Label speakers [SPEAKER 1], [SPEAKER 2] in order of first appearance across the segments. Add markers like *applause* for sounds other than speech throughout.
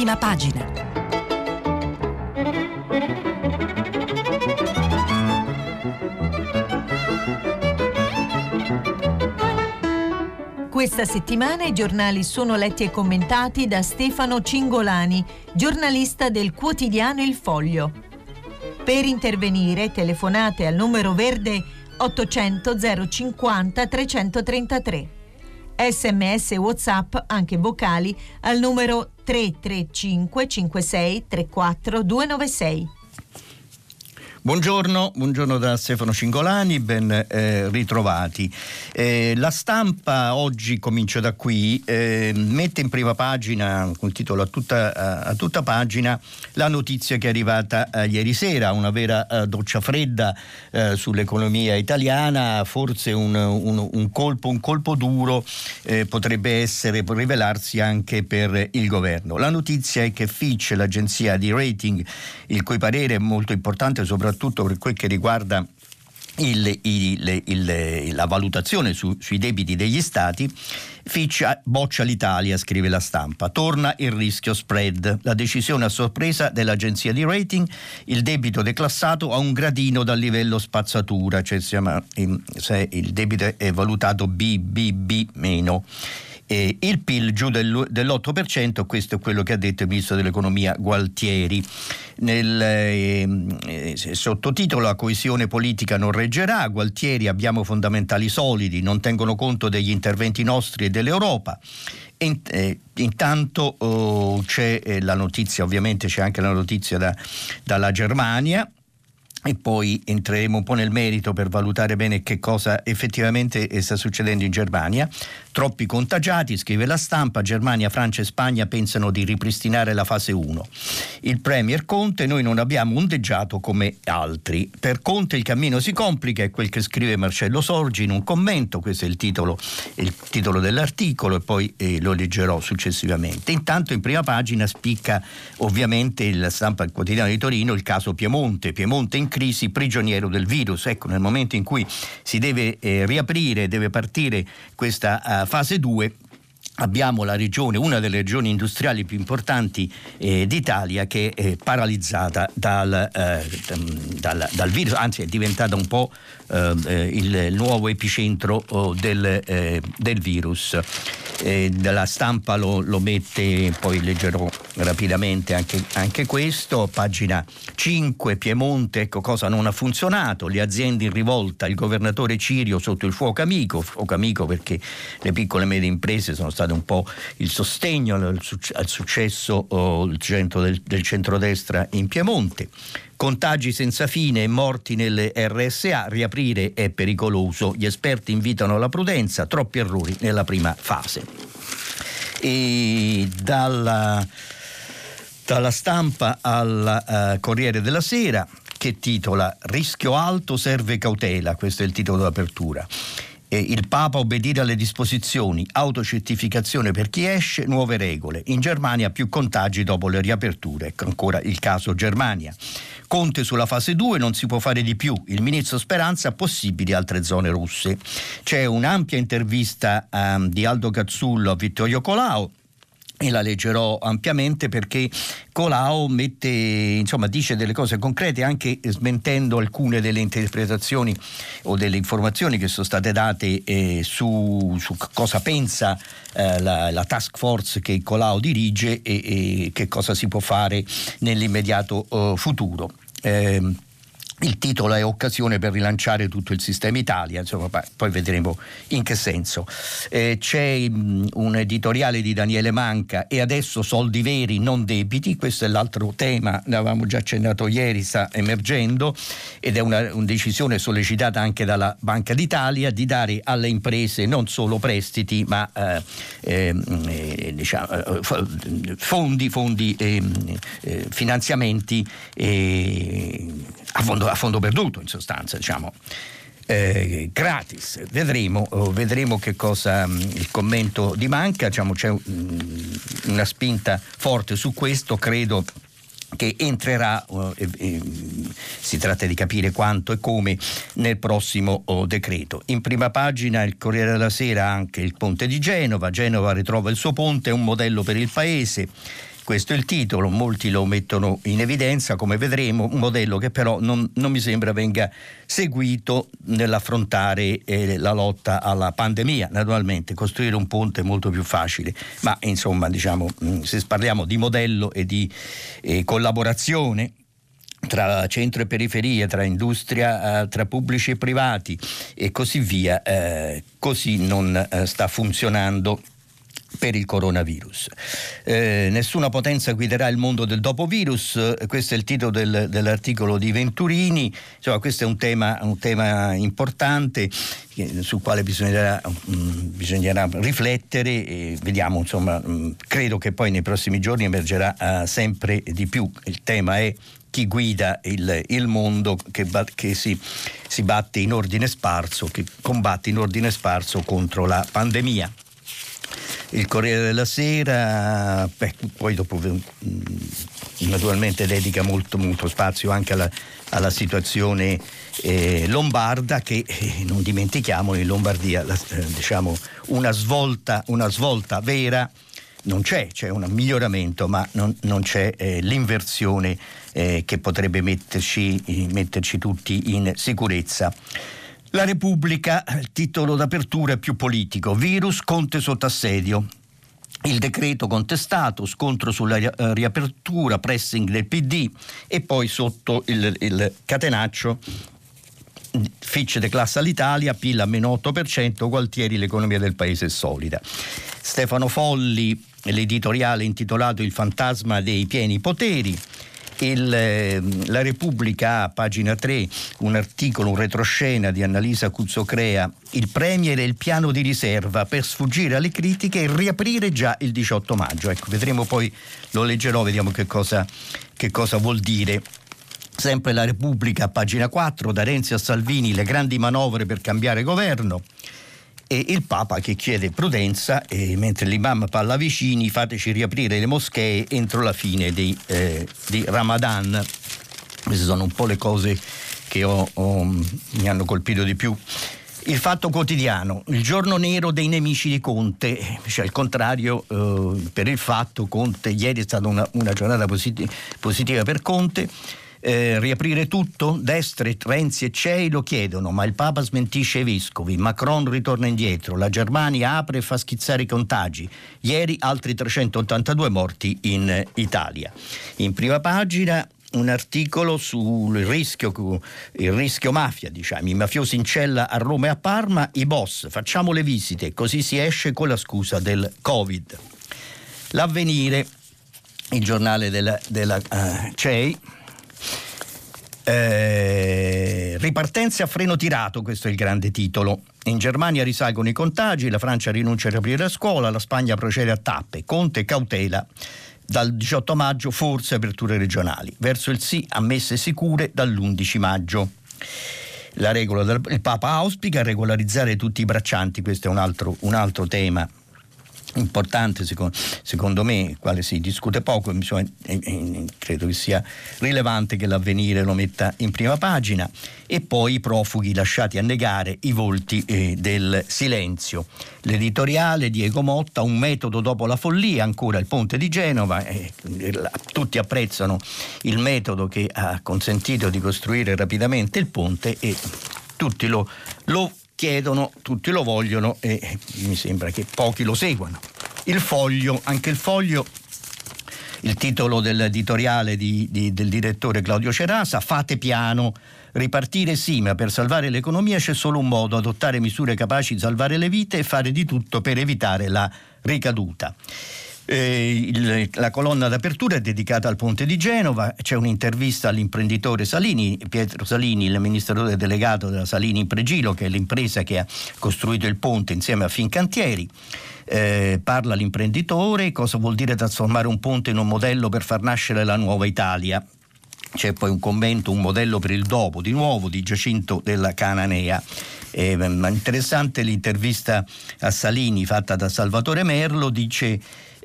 [SPEAKER 1] prima pagina. Questa settimana i giornali sono letti e commentati da Stefano Cingolani, giornalista del quotidiano Il Foglio. Per intervenire telefonate al numero verde 800 050 333. Sms WhatsApp anche vocali al numero 335 56 34 296.
[SPEAKER 2] Buongiorno, buongiorno da Stefano Cingolani, ben eh, ritrovati. Eh, la stampa oggi, comincio da qui, eh, mette in prima pagina, con titolo a tutta, a tutta pagina, la notizia che è arrivata eh, ieri sera, una vera eh, doccia fredda eh, sull'economia italiana, forse un, un, un, colpo, un colpo, duro potrebbe essere, rivelarsi anche per il governo. La notizia è che Fitch, l'agenzia di rating, il cui parere è molto importante soprattutto soprattutto per quel che riguarda il, il, il, la valutazione su, sui debiti degli stati, Fitch boccia l'Italia, scrive la stampa. Torna il rischio spread. La decisione a sorpresa dell'agenzia di rating, il debito declassato a un gradino dal livello spazzatura, cioè se il debito è valutato BBB eh, il PIL giù del, dell'8%, questo è quello che ha detto il ministro dell'economia Gualtieri. Nel ehm, eh, sottotitolo La coesione politica non reggerà, Gualtieri abbiamo fondamentali solidi, non tengono conto degli interventi nostri e dell'Europa. Eh, intanto oh, c'è eh, la notizia, ovviamente c'è anche la notizia da, dalla Germania e poi entreremo un po' nel merito per valutare bene che cosa effettivamente sta succedendo in Germania. Troppi contagiati, scrive la stampa, Germania, Francia e Spagna pensano di ripristinare la fase 1. Il Premier Conte, noi non abbiamo ondeggiato come altri. Per Conte il cammino si complica, è quel che scrive Marcello Sorgi in un commento, questo è il titolo, il titolo dell'articolo e poi eh, lo leggerò successivamente. Intanto in prima pagina spicca ovviamente la stampa del quotidiano di Torino il caso Piemonte, Piemonte in crisi, prigioniero del virus. Ecco, nel momento in cui si deve eh, riaprire, deve partire questa fase 2 abbiamo la regione, una delle regioni industriali più importanti eh, d'Italia che è paralizzata dal, eh, dal, dal, virus, anzi è diventata un po' eh, eh il nuovo epicentro oh, del, eh, del, virus. la stampa lo, lo, mette, poi leggerò rapidamente anche, anche, questo, pagina 5, Piemonte, ecco cosa non ha funzionato, le aziende in rivolta, il governatore Cirio sotto il fuoco amico, fuoco amico perché le piccole e medie imprese sono state un po' il sostegno al, al successo oh, del, del centrodestra in Piemonte. Contagi senza fine e morti nelle RSA, riaprire è pericoloso, gli esperti invitano alla prudenza, troppi errori nella prima fase. E dalla, dalla stampa al uh, Corriere della Sera che titola Rischio alto serve cautela, questo è il titolo d'apertura eh, il Papa obbedire alle disposizioni, autocertificazione per chi esce, nuove regole. In Germania più contagi dopo le riaperture, ecco ancora il caso Germania. Conte sulla fase 2 non si può fare di più, il ministro Speranza possibili altre zone russe. C'è un'ampia intervista um, di Aldo Cazzullo a Vittorio Colau e la leggerò ampiamente perché Colau mette, insomma, dice delle cose concrete anche smentendo alcune delle interpretazioni o delle informazioni che sono state date eh, su, su, cosa pensa eh, la, la, task force che Colau dirige e, e, che cosa si può fare nell'immediato uh, futuro. Il titolo è occasione per rilanciare tutto il sistema Italia, insomma, poi vedremo in che senso. Eh, c'è un editoriale di Daniele Manca e adesso soldi veri, non debiti, questo è l'altro tema, ne avevamo già accennato ieri, sta emergendo ed è una, una decisione sollecitata anche dalla Banca d'Italia di dare alle imprese non solo prestiti ma eh, ehm, eh, diciamo, eh, fondi, fondi ehm, eh, finanziamenti a fondo a fondo perduto in sostanza, diciamo. Eh, gratis. Vedremo, oh, vedremo, che cosa mh, mm, il commento di Manca, diciamo, c'è mh, mm, una spinta forte su questo, credo che entrerà, uh, eh, si tratta di capire quanto e come, nel prossimo oh, decreto. In prima pagina il Corriere della Sera anche il ponte di Genova, Genova ritrova il suo ponte, un modello per il paese questo è il titolo, molti lo mettono in evidenza, come vedremo, un modello che però non, non mi sembra venga seguito nell'affrontare eh, la lotta alla pandemia. Naturalmente costruire un ponte è molto più facile, ma insomma diciamo, mm, se parliamo di modello e di eh, collaborazione tra centro e periferia, tra industria, eh, tra pubblici e privati e così via, eh, così non eh, sta funzionando per il coronavirus. Eh, nessuna potenza guiderà il mondo del dopo virus, eh, questo è il titolo del, dell'articolo di Venturini, insomma, questo è un tema, un tema importante sul quale bisognerà, um, bisognerà riflettere e vediamo, insomma, um, credo che poi nei prossimi giorni emergerà uh, sempre di più. Il tema è chi guida il, il mondo che, che si, si batte in ordine sparso, che combatte in ordine sparso contro la pandemia il Corriere della Sera, beh, poi dopo mm, naturalmente dedica molto, molto spazio anche alla, alla situazione eh, lombarda che eh, non dimentichiamo in Lombardia la, eh, diciamo una svolta, una svolta vera non c'è, c'è un miglioramento, ma non, non c'è eh, l'inversione eh, che potrebbe metterci, metterci tutti in sicurezza. La Repubblica, il titolo d'apertura è più politico, virus Conte sotto assedio. Il decreto contestato, scontro sulla eh, riapertura, pressing del PD e poi sotto il, il catenaccio Fitch declassa l'Italia, PIL a meno 8%, Gualtieri l'economia del paese è solida. Stefano Folli, l'editoriale intitolato Il fantasma dei pieni poteri, il, ehm, la Repubblica ha, pagina 3, un articolo, un retroscena di Annalisa Cuzzocrea, il Premier e il piano di riserva per sfuggire alle critiche e riaprire già il 18 maggio. Ecco, vedremo poi, lo leggerò, vediamo che cosa, che cosa vuol dire. Sempre la Repubblica, pagina 4, da Renzi a Salvini le grandi manovre per cambiare governo e il Papa che chiede prudenza e mentre l'imam parla vicini fateci riaprire le moschee entro la fine di, eh, di Ramadan. Queste sono un po' le cose che ho, ho, mi hanno colpito di più. Il fatto quotidiano, il giorno nero dei nemici di Conte, cioè il contrario eh, per il fatto Conte, ieri è stata una, una giornata posit- positiva per Conte, eh, riaprire tutto? Destre, Renzi e Cei lo chiedono, ma il Papa smentisce i vescovi, Macron ritorna indietro, la Germania apre e fa schizzare i contagi. Ieri altri 382 morti in Italia. In prima pagina un articolo sul rischio, il rischio mafia, diciamo, i mafiosi in cella a Roma e a Parma, i boss, facciamo le visite, così si esce con la scusa del Covid. L'avvenire, il giornale della, della uh, CEI, eh, ripartenza a freno tirato, questo è il grande titolo. In Germania risalgono i contagi, la Francia rinuncia a riaprire la scuola, la Spagna procede a tappe. Conte cautela. Dal 18 maggio forse aperture regionali. Verso il sì ammesse sicure dall'11 maggio. La regola del Papa auspica regolarizzare tutti i braccianti, questo è un altro, un altro tema importante secondo, secondo, me, quale si discute poco, insomma, credo che sia rilevante che l'avvenire lo metta in prima pagina e poi i profughi lasciati a negare i volti eh, del silenzio. L'editoriale Diego Motta, un metodo dopo la follia, ancora il ponte di Genova, eh, tutti apprezzano il metodo che ha consentito di costruire rapidamente il ponte e tutti lo, lo chiedono, tutti lo vogliono e mi sembra che pochi lo seguano. Il foglio, anche il foglio il titolo dell'editoriale di, di, del direttore Claudio Cerasa, fate piano, ripartire sì, ma per salvare l'economia c'è solo un modo, adottare misure capaci di salvare le vite e fare di tutto per evitare la ricaduta. Eh, il, la colonna d'apertura è dedicata al ponte di Genova, c'è un'intervista all'imprenditore Salini, Pietro Salini, l'amministratore delegato della Salini in Pregilo, che è l'impresa che ha costruito il ponte insieme a Fincantieri. Eh, parla l'imprenditore, cosa vuol dire trasformare un ponte in un modello per far nascere la nuova Italia. C'è poi un commento, un modello per il dopo, di nuovo di Giacinto della Cananea. Eh, interessante l'intervista a Salini fatta da Salvatore Merlo, dice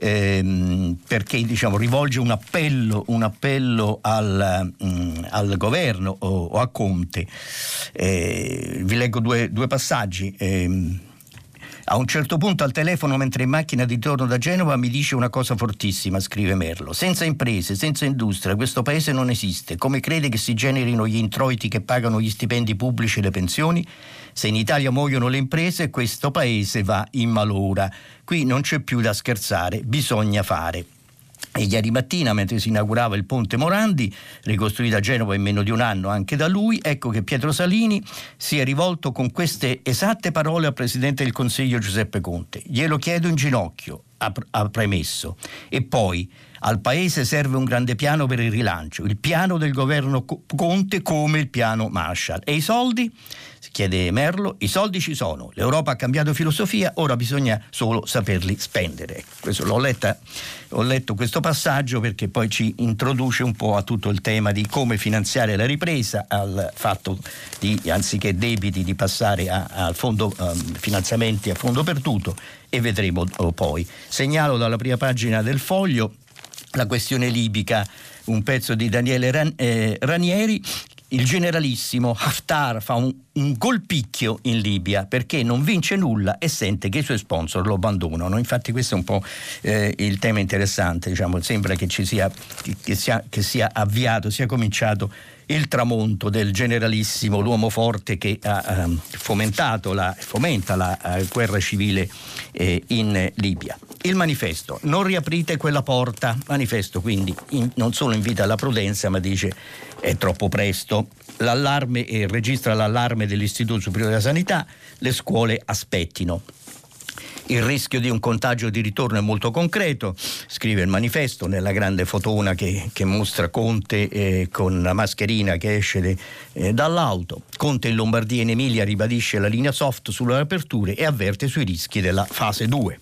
[SPEAKER 2] ehm, perché diciamo, rivolge un appello, un appello al, mh, mm, al, governo o, o a Conte. Eh, vi leggo due, due passaggi. Eh, A un certo punto al telefono, mentre in macchina di torno da Genova, mi dice una cosa fortissima, scrive Merlo. Senza imprese, senza industria, questo paese non esiste. Come crede che si generino gli introiti che pagano gli stipendi pubblici e le pensioni? Se in Italia muoiono le imprese, questo paese va in malora. Qui non c'è più da scherzare, bisogna fare. E ieri mattina, mentre si inaugurava il ponte Morandi, ricostruito a Genova in meno di un anno anche da lui, ecco che Pietro Salini si è rivolto con queste esatte parole al Presidente del Consiglio Giuseppe Conte. Glielo chiedo in ginocchio, ha, premesso. E poi al Paese serve un grande piano per il rilancio, il piano del governo Conte come il piano Marshall. E i soldi? chiede Merlo, i soldi ci sono, l'Europa ha cambiato filosofia, ora bisogna solo saperli spendere. L'ho letta, ho letto questo passaggio perché poi ci introduce un po' a tutto il tema di come finanziare la ripresa, al fatto di, anziché debiti, di passare al fondo um, finanziamenti a fondo perduto e vedremo oh, poi. Segnalo dalla prima pagina del foglio la questione libica, un pezzo di Daniele Ran- eh, Ranieri il generalissimo Haftar fa un, un, colpicchio in Libia perché non vince nulla e sente che i suoi sponsor lo abbandonano. Infatti questo è un po' eh, il tema interessante, diciamo. sembra che, sia, che, sia, che sia avviato, sia cominciato il tramonto del generalissimo, l'uomo forte che ha um, fomentato la, fomenta la uh, guerra civile eh, in Libia. Il manifesto, non riaprite quella porta, manifesto quindi in, non solo invita alla prudenza ma dice è troppo presto, l'allarme e registra l'allarme dell'Istituto Superiore della Sanità, le scuole aspettino. Il rischio di un contagio di ritorno è molto concreto, scrive il manifesto nella grande fotona che, che mostra Conte eh, con la mascherina che esce de, eh, dall'auto. Conte in Lombardia e in Emilia ribadisce la linea soft sulle aperture e avverte sui rischi della fase 2.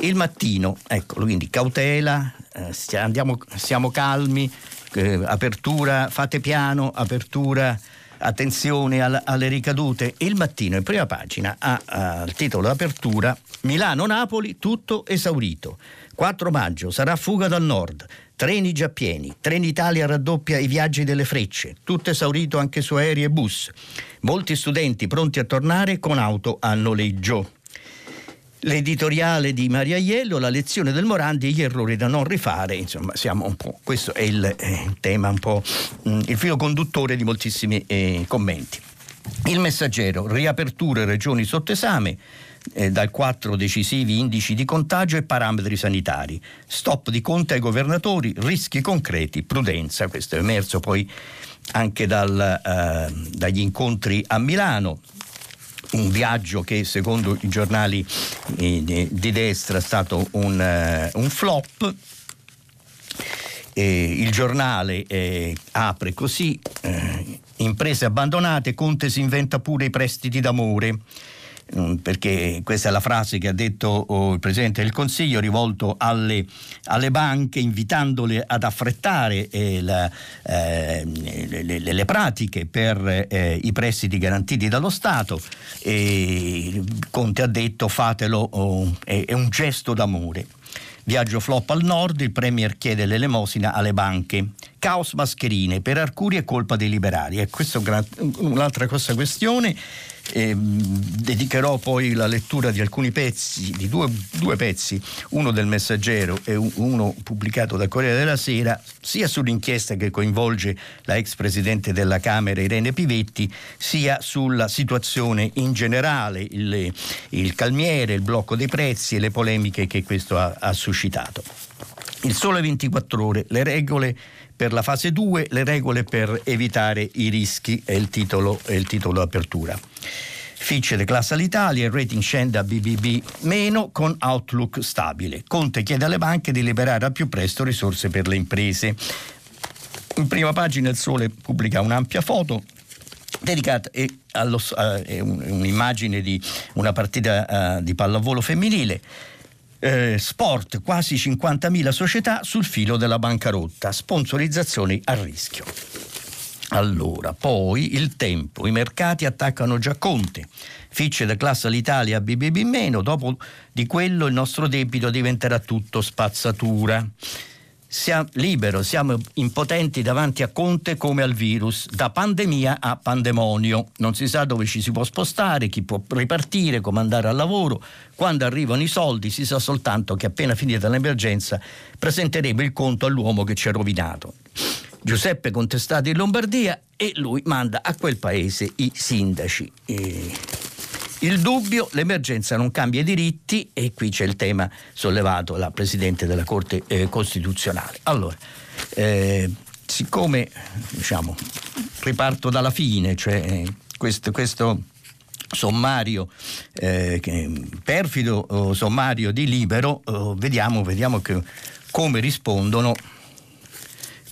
[SPEAKER 2] Il mattino, ecco, quindi cautela, eh, andiamo, siamo calmi, eh, apertura, fate piano, apertura attenzione al, alle ricadute. Il mattino in prima pagina ha il titolo d'apertura Milano-Napoli tutto esaurito. 4 maggio sarà fuga dal nord, treni già pieni, Trenitalia raddoppia i viaggi delle frecce, tutto esaurito anche su aerei e bus. Molti studenti pronti a tornare con auto a noleggio l'editoriale di Maria Iello, la lezione del Morandi gli errori da non rifare, insomma, siamo un po', questo è il eh, tema, un po' mh, mm, il filo conduttore di moltissimi eh, commenti. Il messaggero, riaperture regioni sotto esame, eh, dal 4 decisivi indici di contagio e parametri sanitari, stop di conti ai governatori, rischi concreti, prudenza, questo è emerso poi anche dal, eh, dagli incontri a Milano, un viaggio che secondo i giornali eh, di destra è stato un, uh, un flop. Eh, il giornale eh, apre così, eh, imprese abbandonate, Conte si inventa pure i prestiti d'amore. Mm, perché questa è la frase che ha detto oh, il Presidente del Consiglio rivolto alle, alle banche invitandole ad affrettare eh, la, eh, le, le, le, pratiche per eh, i prestiti garantiti dallo Stato e Conte ha detto fatelo, oh, è, un gesto d'amore. Viaggio flop al nord, il Premier chiede l'elemosina alle banche. Caos mascherine, per Arcuri è colpa dei liberali. E questa è un'altra questione e dedicherò poi la lettura di alcuni pezzi, di due, due pezzi, uno del Messaggero e uno pubblicato da Corriere della Sera, sia sull'inchiesta che coinvolge la ex presidente della Camera Irene Pivetti, sia sulla situazione in generale, il, il calmiere, il blocco dei prezzi e le polemiche che questo ha, ha suscitato. Il sole 24 ore, le regole per la fase 2 le regole per evitare i rischi è il titolo, è il titolo d'apertura. Fitch declassa l'Italia, il rating scende a BBB meno con outlook stabile. Conte chiede alle banche di liberare al più presto risorse per le imprese. In prima pagina il Sole pubblica un'ampia foto dedicata allo, uh, un'immagine di una partita uh, di pallavolo femminile eh, sport, quasi 50.000 società sul filo della bancarotta, sponsorizzazioni a rischio. Allora, poi il tempo, i mercati attaccano già Conte. Fitch declassa l'Italia a BBB meno, dopo di quello il nostro debito diventerà tutto spazzatura. Siamo libero, siamo impotenti davanti a Conte come al virus, da pandemia a pandemonio. Non si sa dove ci si può spostare, chi può ripartire, come andare al lavoro. Quando arrivano i soldi si sa soltanto che appena finita l'emergenza presenteremo il conto all'uomo che ci ha rovinato. Giuseppe contestato in Lombardia e lui manda a quel paese i sindaci. E il dubbio, l'emergenza non cambia i diritti e qui c'è il tema sollevato dalla Presidente della Corte eh, Costituzionale. Allora, eh, siccome diciamo, riparto dalla fine, cioè eh, questo, questo sommario, eh, perfido oh, sommario di Libero, oh, vediamo, vediamo che, come rispondono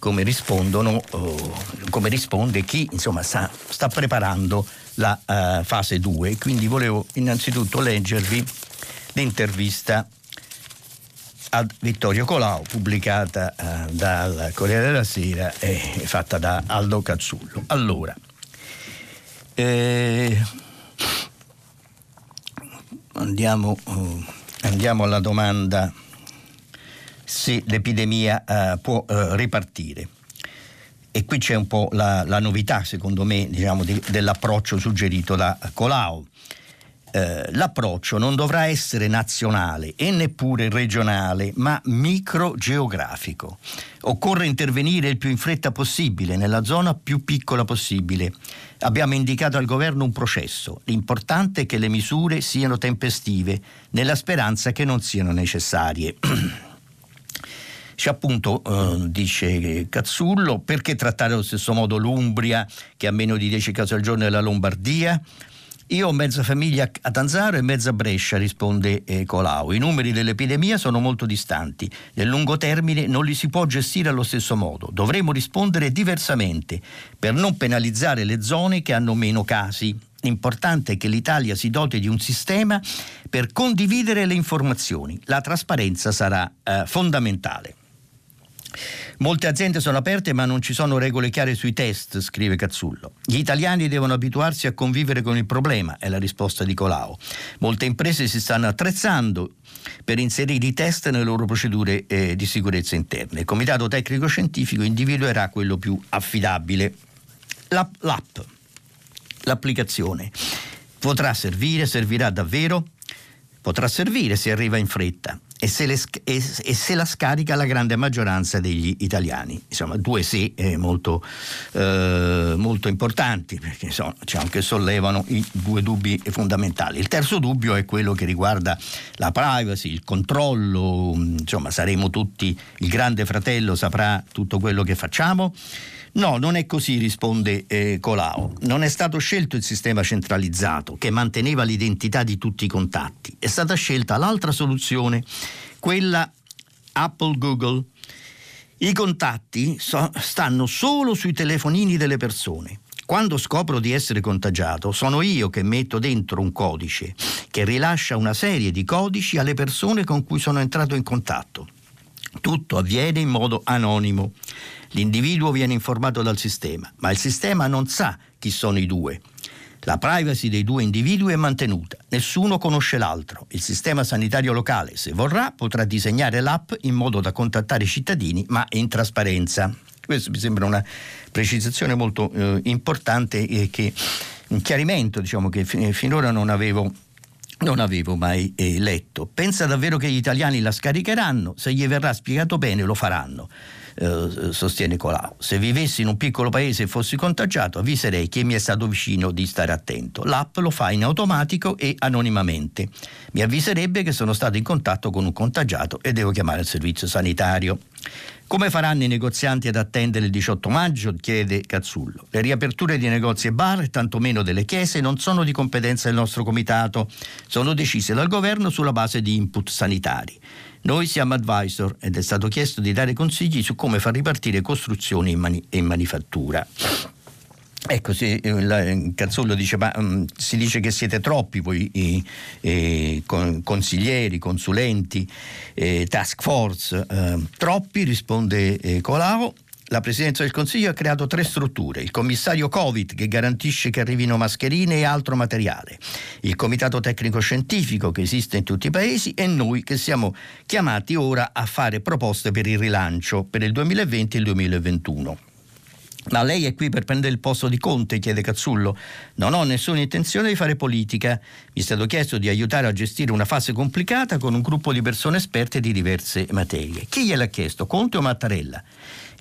[SPEAKER 2] come rispondono, oh, come risponde chi insomma, sta, sta preparando la uh, fase 2. Quindi volevo innanzitutto leggervi l'intervista a Vittorio Colau, pubblicata uh, dal Corriere della Sera e fatta da Aldo Cazzullo. Allora, eh, andiamo, uh, andiamo, alla domanda se l'epidemia può ripartire. E qui c'è un po' la, la novità, secondo me, diciamo, di, dell'approccio suggerito da Colau. Eh, l'approccio non dovrà essere nazionale e neppure regionale, ma microgeografico. Occorre intervenire il più in fretta possibile nella zona più piccola possibile. Abbiamo indicato al governo un processo. L'importante è che le misure siano tempestive, nella speranza che non siano necessarie. *clears throat* C'è appunto, eh, dice Cazzullo, perché trattare allo stesso modo l'Umbria, che ha meno di 10 casi al giorno, e la Lombardia? Io ho mezza famiglia a Tanzaro e mezza Brescia, risponde eh, Colau. I numeri dell'epidemia sono molto distanti. Nel lungo termine non li si può gestire allo stesso modo. Dovremo rispondere diversamente per non penalizzare le zone che hanno meno casi. L'importante è che l'Italia si doti di un sistema per condividere le informazioni. La trasparenza sarà eh, fondamentale. Molte aziende sono aperte ma non ci sono regole chiare sui test, scrive Cazzullo. Gli italiani devono abituarsi a convivere con il problema, è la risposta di Colau. Molte imprese si stanno attrezzando per inserire i test nelle loro procedure eh, di sicurezza interne. Il Comitato Tecnico Scientifico individuerà quello più affidabile. L'app, l'app l'applicazione potrà servire, servirà davvero? Potrà servire se arriva in fretta e se, le, e, e se, la scarica la grande maggioranza degli italiani. Insomma, due sì molto, eh, molto, importanti, perché insomma, diciamo che sollevano i due dubbi fondamentali. Il terzo dubbio è quello che riguarda la privacy, il controllo, insomma, saremo tutti, il grande fratello saprà tutto quello che facciamo. No, non è così, risponde eh, Colau. Non è stato scelto il sistema centralizzato che manteneva l'identità di tutti i contatti. È stata scelta l'altra soluzione, quella Apple-Google. I contatti so, stanno solo sui telefonini delle persone. Quando scopro di essere contagiato, sono io che metto dentro un codice che rilascia una serie di codici alle persone con cui sono entrato in contatto. Tutto avviene in modo anonimo. L'individuo viene informato dal sistema, ma il sistema non sa chi sono i due. La privacy dei due individui è mantenuta, nessuno conosce l'altro. Il sistema sanitario locale, se vorrà, potrà disegnare l'app in modo da contattare i cittadini, ma in trasparenza. Questo mi sembra una precisazione molto eh, importante e che un chiarimento diciamo, che f- finora non avevo non avevo mai eh, letto. Pensa davvero che gli italiani la scaricheranno? Se gli verrà spiegato bene lo faranno. Eh, sostiene Colau. Se vivessi in un piccolo paese e fossi contagiato, avviserei chi mi è stato vicino di stare attento. L'app lo fa in automatico e anonimamente. Mi avviserebbe che sono stato in contatto con un contagiato e devo chiamare il servizio sanitario. Come faranno i negozianti ad attendere il 18 maggio? chiede Cazzullo. Le riaperture di negozi e bar, e tantomeno delle chiese, non sono di competenza del nostro comitato, sono decise dal governo sulla base di input sanitari. Noi siamo advisor ed è stato chiesto di dare consigli su come far ripartire costruzioni e, mani- e manifattura. Ecco, se, eh, Cazzullo dice, ma um, si dice che siete troppi voi eh, eh, consiglieri, consulenti, eh, task force, eh, troppi, risponde eh, Colavo, la Presidenza del Consiglio ha creato tre strutture. Il commissario Covid che garantisce che arrivino mascherine e altro materiale, il comitato tecnico scientifico che esiste in tutti i paesi e noi che siamo chiamati ora a fare proposte per il rilancio per il 2020 e il 2021. Ma lei è qui per prendere il posto di Conte, chiede Cazzullo. Non ho nessuna intenzione di fare politica. Mi è stato chiesto di aiutare a gestire una fase complicata con un gruppo di persone esperte di diverse materie. Chi gliel'ha chiesto, Conte o Mattarella?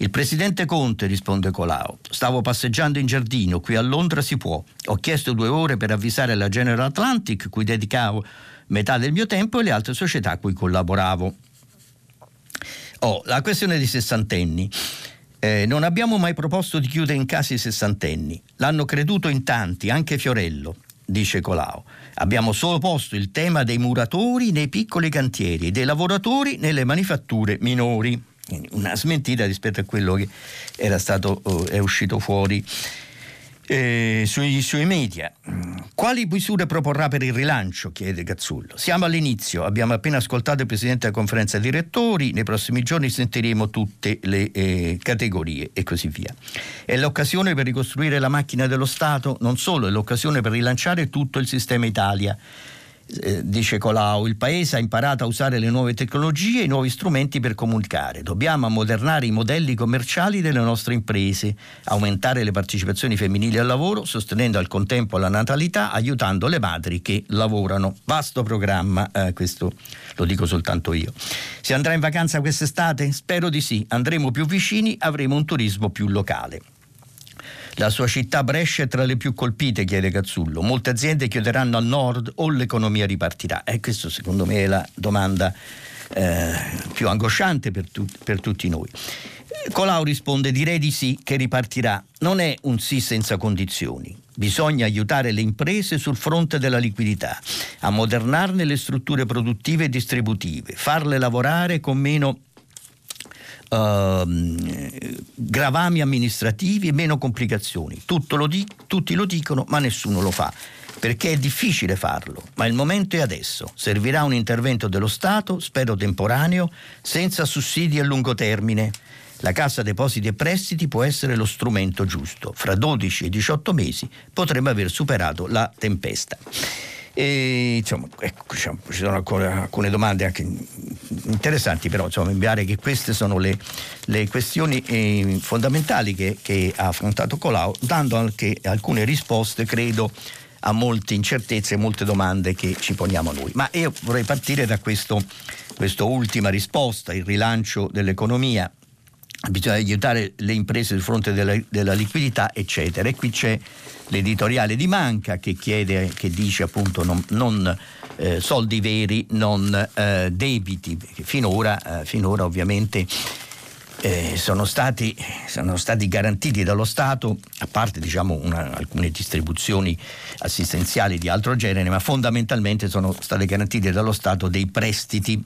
[SPEAKER 2] Il presidente Conte, risponde Colau. Stavo passeggiando in giardino, qui a Londra si può. Ho chiesto due ore per avvisare la General Atlantic, cui dedicavo metà del mio tempo, e le altre società a cui collaboravo. Oh, la questione dei sessantenni. Eh, non abbiamo mai proposto di chiudere in casa i sessantenni. L'hanno creduto in tanti, anche Fiorello, dice Colau. Abbiamo solo posto il tema dei muratori nei piccoli cantieri e dei lavoratori nelle manifatture minori. Una smentita rispetto a quello che era stato, eh, è uscito fuori eh, sui, sui, media. Quali misure proporrà per il rilancio? chiede Cazzullo. Siamo all'inizio, abbiamo appena ascoltato il Presidente della conferenza dei rettori, nei prossimi giorni sentiremo tutte le eh, categorie e così via. È l'occasione per ricostruire la macchina dello Stato, non solo, è l'occasione per rilanciare tutto il sistema Italia eh, dice Colau, il Paese ha imparato a usare le nuove tecnologie e i nuovi strumenti per comunicare. Dobbiamo ammodernare i modelli commerciali delle nostre imprese, aumentare le partecipazioni femminili al lavoro, sostenendo al contempo la natalità, aiutando le madri che lavorano. Vasto programma, eh, questo lo dico soltanto io. Si andrà in vacanza quest'estate? Spero di sì. Andremo più vicini, avremo un turismo più locale. La sua città Brescia è tra le più colpite, chiede Cazzullo. Molte aziende chiuderanno al nord o l'economia ripartirà? E questo secondo me è la domanda eh, più angosciante per, tu, per tutti noi. Colau risponde direi di sì che ripartirà. Non è un sì senza condizioni. Bisogna aiutare le imprese sul fronte della liquidità, ammodernarne le strutture produttive e distributive, farle lavorare con meno uh, gravami amministrativi e meno complicazioni. Lo di- tutti lo dicono, ma nessuno lo fa perché è difficile farlo, ma il momento è adesso. Servirà un intervento dello Stato, spero temporaneo, senza sussidi a lungo termine. La Cassa Depositi e Prestiti può essere lo strumento giusto. Fra 12 e 18 mesi potremmo aver superato la tempesta. E, insomma, ecco, ci sono ancora alcune domande anche interessanti, però insomma, pare che queste sono le, le questioni eh, fondamentali che, che, ha affrontato Colau, dando anche alcune risposte, credo, a molte incertezze e molte domande che ci poniamo noi. Ma io vorrei partire da questo, questa ultima risposta, il rilancio dell'economia bisogna aiutare le imprese sul fronte della, della, liquidità, eccetera. E qui c'è l'editoriale di Manca che chiede, che dice appunto non, non eh, soldi veri, non eh, debiti, finora, eh, finora ovviamente eh, sono stati, sono, stati, garantiti dallo Stato, a parte diciamo, una, alcune distribuzioni assistenziali di altro genere, ma fondamentalmente sono state garantite dallo Stato dei prestiti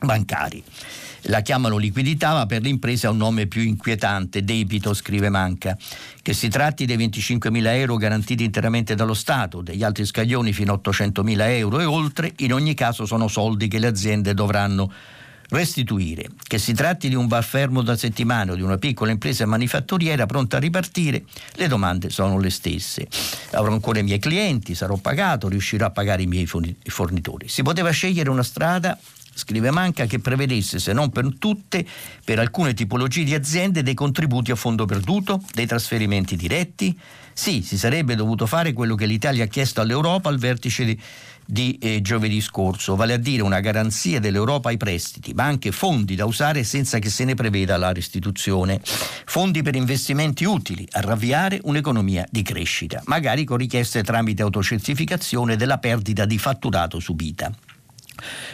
[SPEAKER 2] bancari la chiamano liquidità, ma per le imprese ha un nome più inquietante, debito, scrive Manca. Che si tratti dei 25.000 euro garantiti interamente dallo Stato, degli altri scaglioni fino a 800.000 euro e oltre, in ogni caso sono soldi che le aziende dovranno restituire. Che si tratti di un bar fermo da settimane o di una piccola impresa manifatturiera pronta a ripartire, le domande sono le stesse. Avrò ancora i miei clienti, sarò pagato, riuscirò a pagare i miei fornitori. Si poteva scegliere una strada scrive Manca, che prevedesse, se non per tutte, per alcune tipologie di aziende dei contributi a fondo perduto, dei trasferimenti diretti. Sì, si sarebbe dovuto fare quello che l'Italia ha chiesto all'Europa al vertice di, di eh, giovedì scorso, vale a dire una garanzia dell'Europa ai prestiti, ma anche fondi da usare senza che se ne preveda la restituzione. Fondi per investimenti utili a ravviare un'economia di crescita, magari con richieste tramite autocertificazione della perdita di fatturato subita.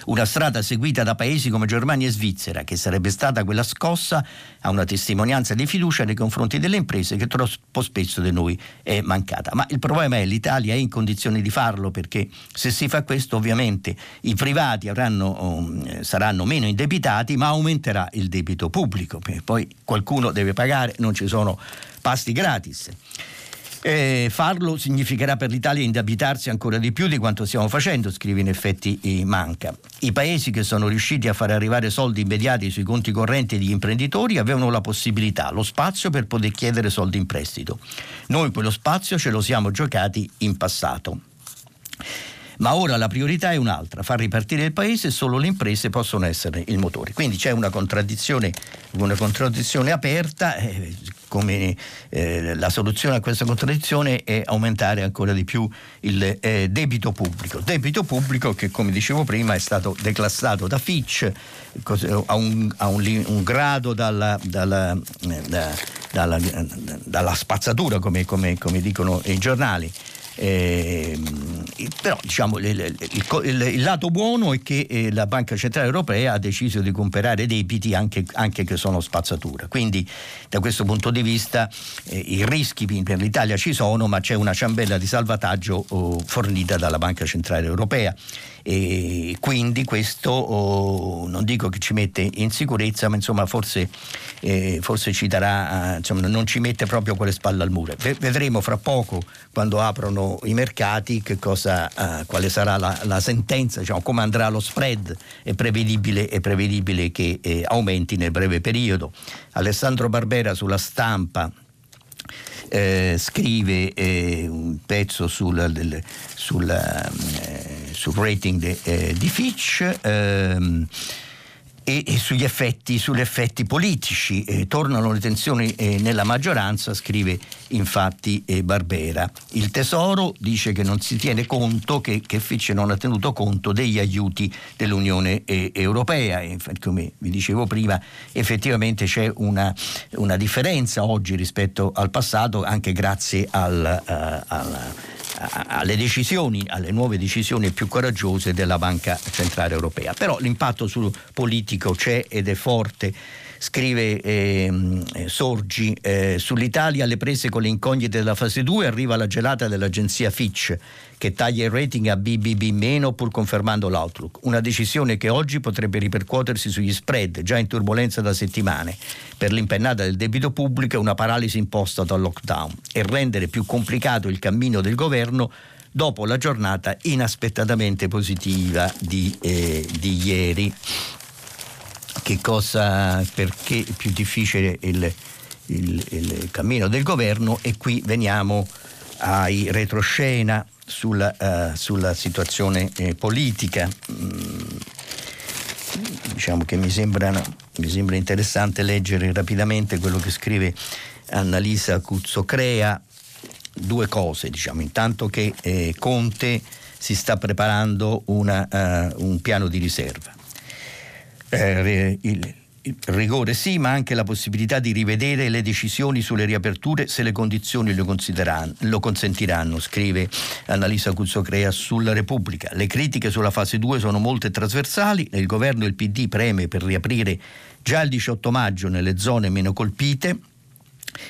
[SPEAKER 2] Una strada seguita da paesi come Germania e Svizzera, che sarebbe stata quella scossa a una testimonianza di fiducia nei confronti delle imprese che troppo spesso di noi è mancata. Ma il problema è che l'Italia è in condizioni di farlo perché se si fa questo ovviamente i privati avranno, um, saranno meno indebitati ma aumenterà il debito pubblico, poi qualcuno deve pagare, non ci sono pasti gratis. Eh, farlo significherà per l'Italia indebitarsi ancora di più di quanto stiamo facendo, scrive in effetti Manca. I paesi che sono riusciti a far arrivare soldi immediati sui conti correnti degli imprenditori avevano la possibilità, lo spazio per poter chiedere soldi in prestito. Noi quello spazio ce lo siamo giocati in passato. Ma ora la priorità è un'altra, far ripartire il paese e solo le imprese possono essere il motore. Quindi c'è una contraddizione, una contraddizione aperta, eh, come eh, la soluzione a questa contraddizione è aumentare ancora di più il eh, debito pubblico. Debito pubblico che come dicevo prima è stato declassato da Fitch a un, a un, un grado dalla, dalla, eh, da, dalla, dalla spazzatura come, come, come dicono i giornali. Eh, però diciamo, il, il, il, il, lato buono è che eh, la Banca Centrale Europea ha deciso di comprare debiti anche, anche, che sono spazzatura. Quindi da questo punto di vista eh, i rischi per l'Italia ci sono, ma c'è una ciambella di salvataggio oh, fornita dalla Banca Centrale Europea e quindi questo oh, non dico che ci mette in sicurezza, ma insomma forse, eh, forse ci darà, eh, insomma, non ci mette proprio quelle spalle al muro. Vedremo fra poco quando aprono i mercati cosa, eh, quale sarà la, la sentenza, diciamo, come andrà lo spread, è prevedibile, è prevedibile che eh, aumenti nel breve periodo. Alessandro Barbera sulla stampa eh, scrive eh, un pezzo sul, del, sul, eh, sul rating de, eh, di Fitch. Ehm, e, sugli effetti, sugli effetti politici. Eh, tornano le tensioni eh, nella maggioranza, scrive infatti eh, Barbera. Il Tesoro dice che non si tiene conto, che, che Fitch non ha tenuto conto degli aiuti dell'Unione eh, Europea. E, come vi dicevo prima, effettivamente c'è una, una, differenza oggi rispetto al passato, anche grazie al, uh, al alle decisioni, alle nuove decisioni più coraggiose della Banca Centrale Europea. Però l'impatto sul politico c'è ed è forte scrive eh, Sorgi, eh, sull'Italia alle prese con le incognite della fase 2 arriva la gelata dell'agenzia Fitch che taglia il rating a BBB- pur confermando l'outlook, una decisione che oggi potrebbe ripercuotersi sugli spread già in turbolenza da settimane. Per l'impennata del debito pubblico e una paralisi imposta dal lockdown. E rendere più complicato il cammino del governo dopo la giornata inaspettatamente positiva di, eh, di ieri che cosa, perché è più difficile il, il, il cammino del governo e qui veniamo ai retroscena sulla, uh, sulla situazione eh, politica. Mm, diciamo che mi sembra, mi sembra, interessante leggere rapidamente quello che scrive Annalisa Cuzzocrea. Due cose, diciamo, intanto che eh, Conte si sta preparando una, uh, un piano di riserva. Eh, il, il rigore sì, ma anche la possibilità di rivedere le decisioni sulle riaperture se le condizioni lo, lo consentiranno, scrive Annalisa Cuzzocrea sulla Repubblica. Le critiche sulla fase 2 sono molte e trasversali, il governo e il PD preme per riaprire già il 18 maggio nelle zone meno colpite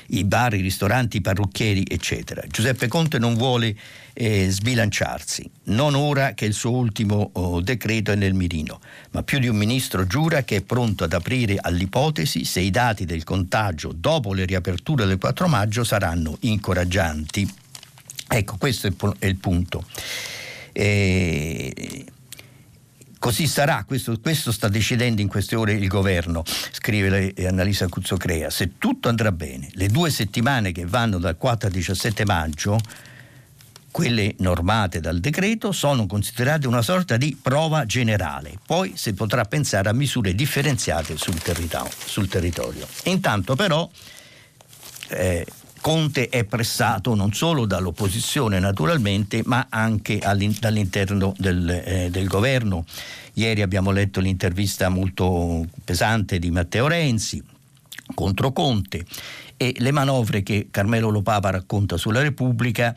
[SPEAKER 2] i bar, i ristoranti, i parrucchieri, eccetera. Giuseppe Conte non vuole eh, sbilanciarsi, non ora che il suo ultimo oh, decreto è nel mirino, ma più di un ministro giura che è pronto ad aprire all'ipotesi se i dati del contagio dopo le riaperture del 4 maggio saranno incoraggianti. Ecco, questo è il punto. Eh, Così sarà, questo, questo, sta decidendo in queste ore il governo, scrive Annalisa Cuzzocrea. Se tutto andrà bene, le due settimane che vanno dal 4 al 17 maggio, quelle normate dal decreto, sono considerate una sorta di prova generale. Poi si potrà pensare a misure differenziate sul, territorio. Sul territorio. Intanto però eh, Conte è pressato non solo dall'opposizione naturalmente, ma anche dall'interno del, eh, del governo. Ieri abbiamo letto l'intervista molto pesante di Matteo Renzi contro Conte e le manovre che Carmelo Lopapa racconta sulla Repubblica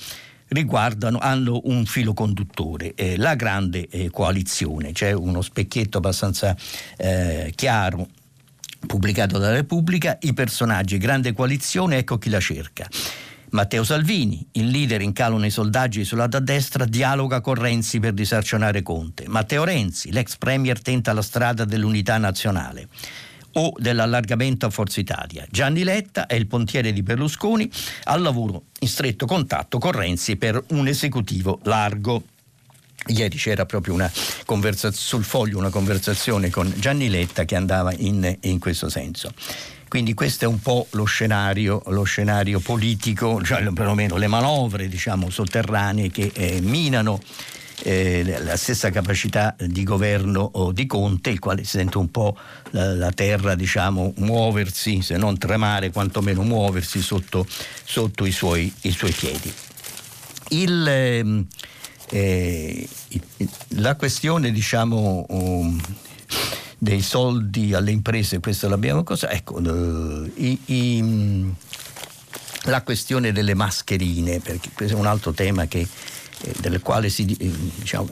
[SPEAKER 2] riguardano, hanno un filo conduttore, eh, la grande eh, coalizione. C'è uno specchietto abbastanza eh, chiaro pubblicato dalla Repubblica, i personaggi, grande coalizione, ecco chi la cerca. Matteo Salvini, il leader in calo nei sondaggi sul lato a destra, dialoga con Renzi per disarcionare Conte. Matteo Renzi, l'ex premier, tenta la strada dell'unità nazionale. o dell'allargamento a Forza Italia. Gianni Letta è il pontiere di Berlusconi al lavoro in stretto contatto con Renzi per un esecutivo largo. Ieri c'era proprio una sul foglio una conversazione con Gianni Letta che andava in, in questo senso. Quindi questo è un po' lo scenario, lo scenario politico, cioè perlomeno le manovre diciamo, sotterranee che eh, minano eh, la stessa capacità di governo di Conte, il quale sente un po' la, la, terra diciamo, muoversi, se non tremare, quantomeno muoversi sotto, sotto i, suoi, i, suoi, piedi. Il, ehm, eh, la questione diciamo, um, dei soldi alle imprese, questo l'abbiamo cosa? Ecco, uh, i, i, la questione delle mascherine, perché questo è un altro tema che eh, del quale si, eh, diciamo,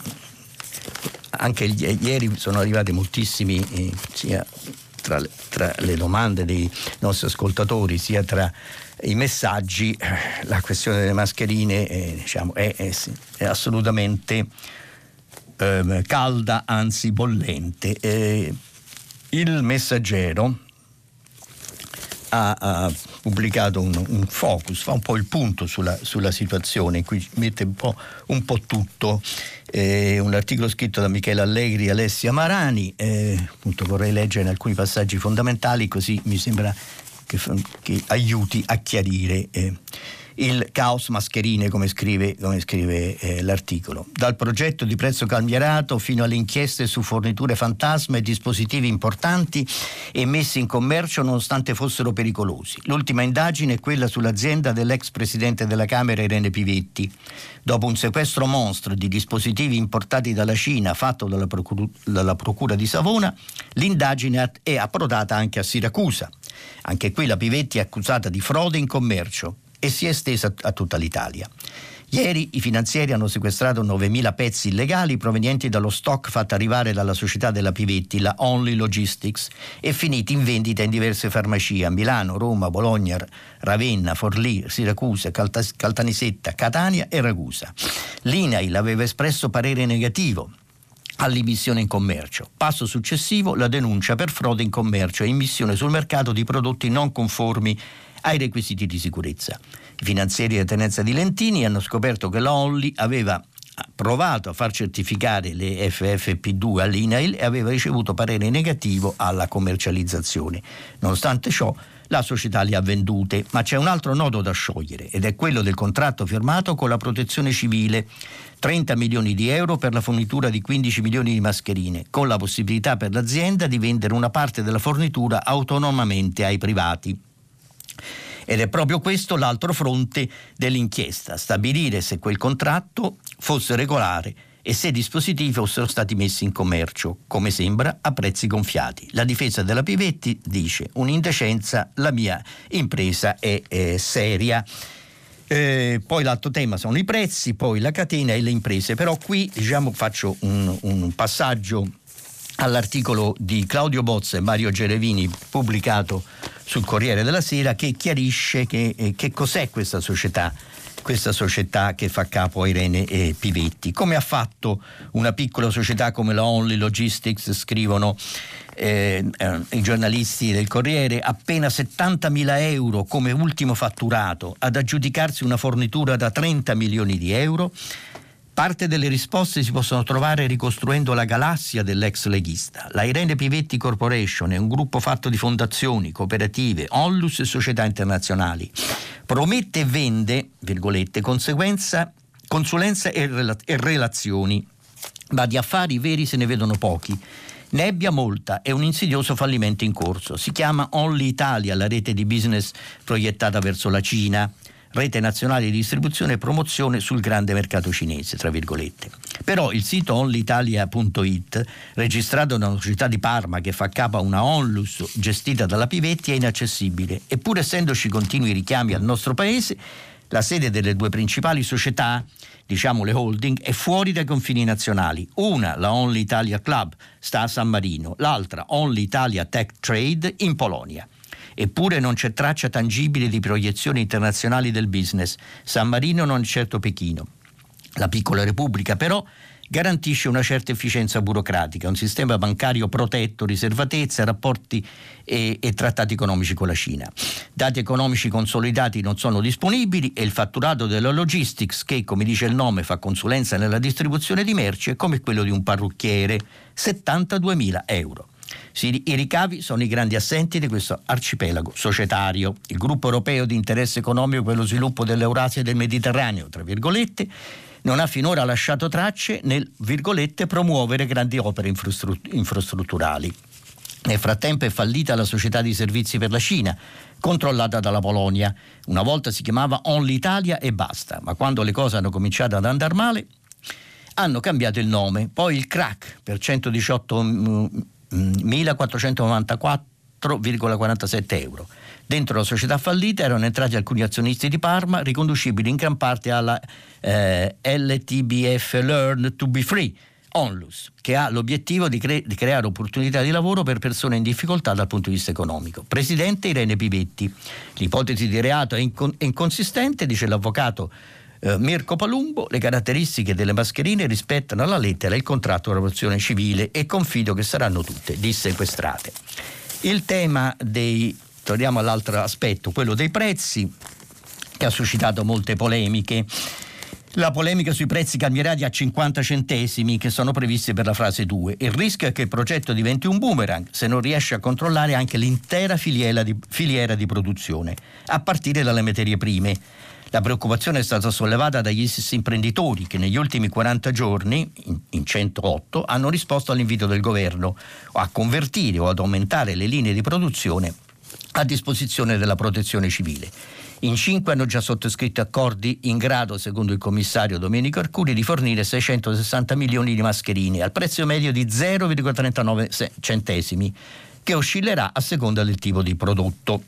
[SPEAKER 2] anche ieri sono arrivati moltissimi eh, sia tra tra le, domande dei nostri ascoltatori sia tra i messaggi la questione delle mascherine eh, diciamo, è, è, è, assolutamente eh, calda anzi bollente eh, il messaggero ha, ha pubblicato un, un, focus, fa un po' il punto sulla, sulla situazione, cui mette un po', un po tutto. Eh, un articolo scritto da Michele Allegri e Alessia Marani, eh, appunto vorrei leggere alcuni passaggi fondamentali così mi sembra che, che aiuti a chiarire. Eh il caos mascherine, come scrive, come scrive eh, l'articolo. Dal progetto di prezzo calmierato fino alle inchieste su forniture fantasma e dispositivi importanti e messi in commercio nonostante fossero pericolosi. L'ultima indagine è quella sull'azienda dell'ex presidente della Camera Irene Pivetti. Dopo un sequestro mostro di dispositivi importati dalla Cina fatto dalla Procura, dalla procura di Savona, l'indagine è approdata anche a Siracusa. Anche qui la Pivetti è accusata di frode in commercio e si è estesa a tutta l'Italia. Ieri i finanzieri hanno sequestrato 9.000 pezzi illegali provenienti dallo stock fatto arrivare dalla società della Pivetti, la Only Logistics, e finiti in vendita in diverse farmacie a Milano, Roma, Bologna, Ravenna, Forlì, Siracusa, Caltanissetta, Catania e Ragusa. L'INAIL aveva espresso parere negativo all'immissione in commercio. Passo successivo la denuncia per frode in commercio e immissione sul mercato di prodotti non conformi ai requisiti di sicurezza. I finanzieri di tenenza di Lentini hanno scoperto che la Olli aveva provato a far certificare le FFP2 all'INAIL e aveva ricevuto parere negativo alla commercializzazione. Nonostante ciò, la società le ha vendute, ma c'è un altro nodo da sciogliere ed è quello del contratto firmato con la protezione civile. 30 milioni di euro per la fornitura di 15 milioni di mascherine, con la possibilità per l'azienda di vendere una parte della fornitura autonomamente ai privati. Ed è proprio questo l'altro fronte dell'inchiesta, stabilire se quel contratto fosse regolare e se dispositivi fossero stati messi in commercio, come sembra, a prezzi gonfiati. La difesa della Pivetti dice un'indecenza, la mia impresa è, è seria. Eh, poi l'altro tema sono i prezzi, poi la catena e le imprese, però qui diciamo, faccio un, un passaggio all'articolo di Claudio Bozza e Mario Gerevini pubblicato sul Corriere della Sera che chiarisce che, eh, che cos'è questa società questa società che fa capo a Irene e Pivetti. Come ha fatto una piccola società come la Only Logistics, scrivono eh, eh, i giornalisti del Corriere, appena 70.000 euro come ultimo fatturato ad aggiudicarsi una fornitura da 30 milioni di euro? Parte delle risposte si possono trovare ricostruendo la galassia dell'ex leghista. La Irene Pivetti Corporation è un gruppo fatto di fondazioni, cooperative, onlus e società internazionali. Promette e vende, virgolette, consulenza e, rela- e relazioni, ma di affari veri se ne vedono pochi. Nebbia molta è un insidioso fallimento in corso. Si chiama Only Italia, la rete di business proiettata verso la Cina rete nazionale di distribuzione e promozione sul grande mercato cinese, tra virgolette. Però il sito onlyitalia.it, registrato da una società di Parma che fa capo a una onlus gestita dalla Pivetti, è inaccessibile. Eppur essendoci continui richiami al nostro paese, la sede delle due principali società, diciamo le holding, è fuori dai confini nazionali. Una, la Only Italia Club, sta a San Marino, l'altra, Only Italia Tech Trade, in Polonia. Eppure non c'è traccia tangibile di proiezioni internazionali del business. San Marino non è certo Pechino. La piccola Repubblica però garantisce una certa efficienza burocratica, un sistema bancario protetto, riservatezza, rapporti e, e, trattati economici con la Cina. Dati economici consolidati non sono disponibili e il fatturato della logistics, che come dice il nome fa consulenza nella distribuzione di merci, è come quello di un parrucchiere, 72 mila euro. I ricavi sono i grandi assenti di questo arcipelago societario. Il gruppo europeo di interesse economico per lo sviluppo dell'Eurasia e del Mediterraneo, tra virgolette, non ha finora lasciato tracce nel promuovere grandi opere infrastrutturali. Nel frattempo è fallita la società di servizi per la Cina, controllata dalla Polonia. Una volta si chiamava Only Italia e basta, ma quando le cose hanno cominciato ad andare male hanno cambiato il nome, poi il crack per 118.494,47 euro. Dentro la società fallita erano entrati alcuni azionisti di Parma, riconducibili in gran parte alla eh, LTBF Learn to be Free, Onlus, che ha l'obiettivo di, cre- di, creare opportunità di lavoro per persone in difficoltà dal punto di vista economico. Presidente Irene Pivetti. L'ipotesi di reato è, incon- è inconsistente, dice l'avvocato eh, Mirko Palumbo, le caratteristiche delle mascherine rispettano alla lettera il contratto di lavorazione civile e confido che saranno tutte dissequestrate. Il tema dei torniamo all'altro aspetto, quello dei prezzi, che ha suscitato molte polemiche. La polemica sui prezzi cambierati a 50 centesimi che sono previsti per la fase 2. Il rischio è che il progetto diventi un boomerang se non riesce a controllare anche l'intera filiera di, filiera di produzione, a partire dalle materie prime. La preoccupazione è stata sollevata dagli stessi imprenditori che negli ultimi 40 giorni, in, in 108, hanno risposto all'invito del governo a convertire o ad aumentare le linee di produzione a disposizione della protezione civile. In cinque hanno già sottoscritto accordi in grado, secondo il commissario Domenico Arcuri, di fornire 660 milioni di mascherine al prezzo medio di 0,39 centesimi, che oscillerà a seconda del tipo di prodotto.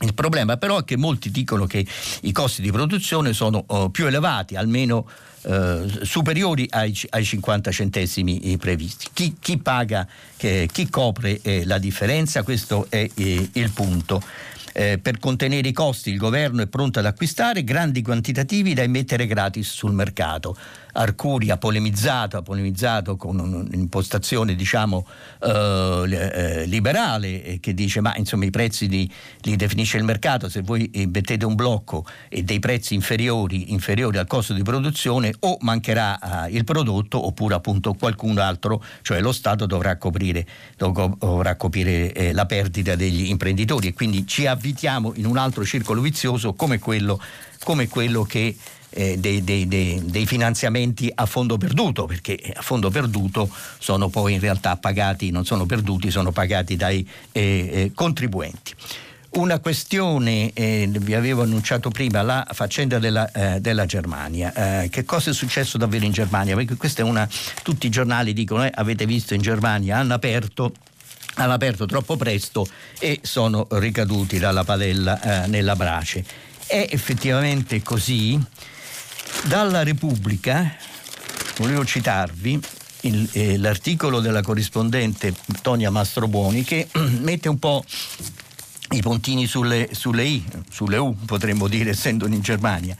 [SPEAKER 2] Il problema però è che molti dicono che i costi di produzione sono uh, più elevati, almeno uh, superiori ai, ai, 50 centesimi previsti. Chi, chi paga, che, chi copre eh, la differenza? Questo è eh, il punto. Eh, per contenere i costi il governo è pronto ad acquistare grandi quantitativi da immettere gratis sul mercato. Arcuri ha polemizzato, ha polemizzato con un'impostazione diciamo eh, eh liberale eh, che dice ma insomma i prezzi li, li, definisce il mercato, se voi eh, mettete un blocco e dei prezzi inferiori, inferiori al costo di produzione o mancherà eh, il prodotto oppure appunto qualcun altro, cioè lo Stato dovrà coprire, dovrà coprire eh, la perdita degli imprenditori e quindi ci avvitiamo in un altro circolo vizioso come quello, come quello che eh, dei, dei, dei, dei, finanziamenti a fondo perduto, perché a fondo perduto sono poi in realtà pagati, non sono perduti, sono pagati dai eh, eh, contribuenti. Una questione, eh, vi avevo annunciato prima, la faccenda della, eh, della Germania. Eh, che cosa è successo davvero in Germania? Perché questa è una. Tutti i giornali dicono: avete visto in Germania, hanno aperto hanno aperto troppo presto e sono ricaduti dalla padella nella brace. È effettivamente così. Dalla Repubblica, volevo citarvi il, eh, l'articolo della corrispondente Tonia Mastrobuoni che *clears throat* mette un po' i puntini sulle, sulle I, sulle U potremmo dire essendo in Germania.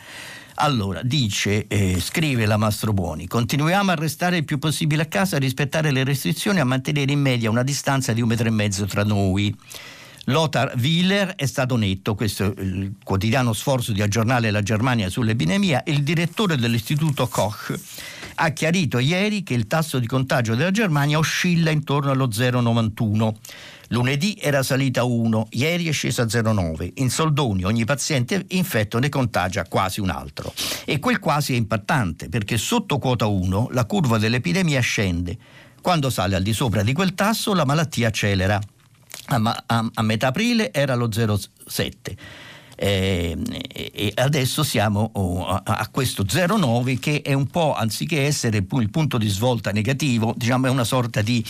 [SPEAKER 2] Allora, dice, eh, scrive la Mastrobuoni, continuiamo a restare il più possibile a casa, a rispettare le restrizioni, a mantenere in media una distanza di un metro e mezzo tra noi. Lothar Wieler è stato netto, questo è il quotidiano sforzo di aggiornare la Germania sull'epidemia, il direttore dell'istituto Koch ha chiarito ieri che il tasso di contagio della Germania oscilla intorno allo 0,91. Lunedì era salita a 1, ieri è scesa a 0,9. In soldoni ogni paziente infetto ne contagia quasi un altro. E quel quasi è impattante perché sotto quota 1 la curva dell'epidemia scende. Quando sale al di sopra di quel tasso la malattia accelera a, a, a metà aprile era lo 0,7. Eh, e adesso siamo oh, a, questo 0,9 che è un po' anziché essere il punto di svolta negativo, diciamo è una sorta di,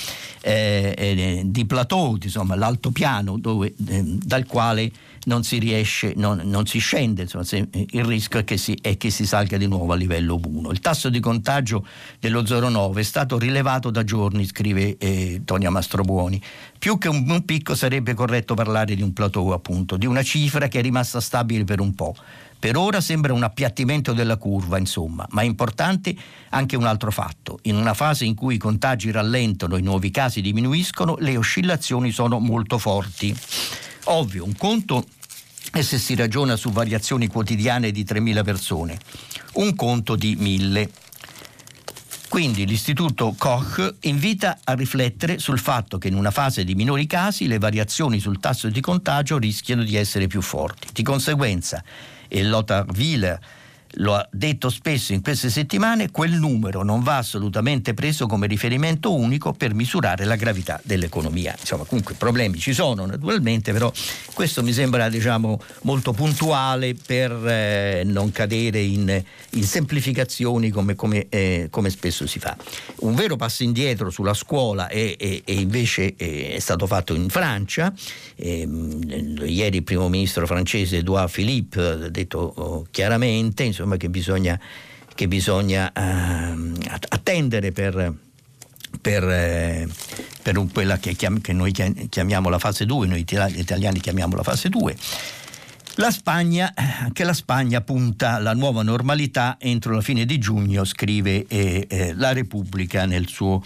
[SPEAKER 2] eh, eh, di plateau, insomma, l'altopiano dove, eh, dal quale non si riesce, non, non si scende, insomma, se, il rischio è che, si, è che, si, salga di nuovo a livello 1. Il tasso di contagio dello 0,9 è stato rilevato da giorni, scrive eh, Tonia Mastrobuoni. Più che un, un, picco sarebbe corretto parlare di un plateau, appunto, di una cifra che è rimasta stabile per un po'. Per ora sembra un appiattimento della curva, insomma, ma è importante anche un altro fatto. In una fase in cui i contagi rallentano e i nuovi casi diminuiscono, le oscillazioni sono molto forti. Ovvio, un conto è se si ragiona su variazioni quotidiane di 3.000 persone, un conto di 1.000. Quindi l'Istituto Koch invita a riflettere sul fatto che in una fase di minori casi le variazioni sul tasso di contagio rischiano di essere più forti. Di conseguenza, e Lothar Wieler lo ha detto spesso in queste settimane, quel numero non va assolutamente preso come riferimento unico per misurare la gravità dell'economia. Insomma, comunque problemi ci sono naturalmente, però questo mi sembra diciamo, molto puntuale per eh, non cadere in, in semplificazioni come, come, eh, come, spesso si fa. Un vero passo indietro sulla scuola è, è, è invece è, è stato fatto in Francia. Ehm, ieri il primo ministro francese Edouard Philippe ha detto oh, chiaramente insomma, che bisogna, che bisogna uh, attendere per, per, eh, per quella che, chiam, che, noi chiamiamo la fase 2, noi italiani chiamiamo la fase 2. La Spagna, anche la Spagna punta alla nuova normalità entro la fine di giugno, scrive eh, eh, la Repubblica nel suo,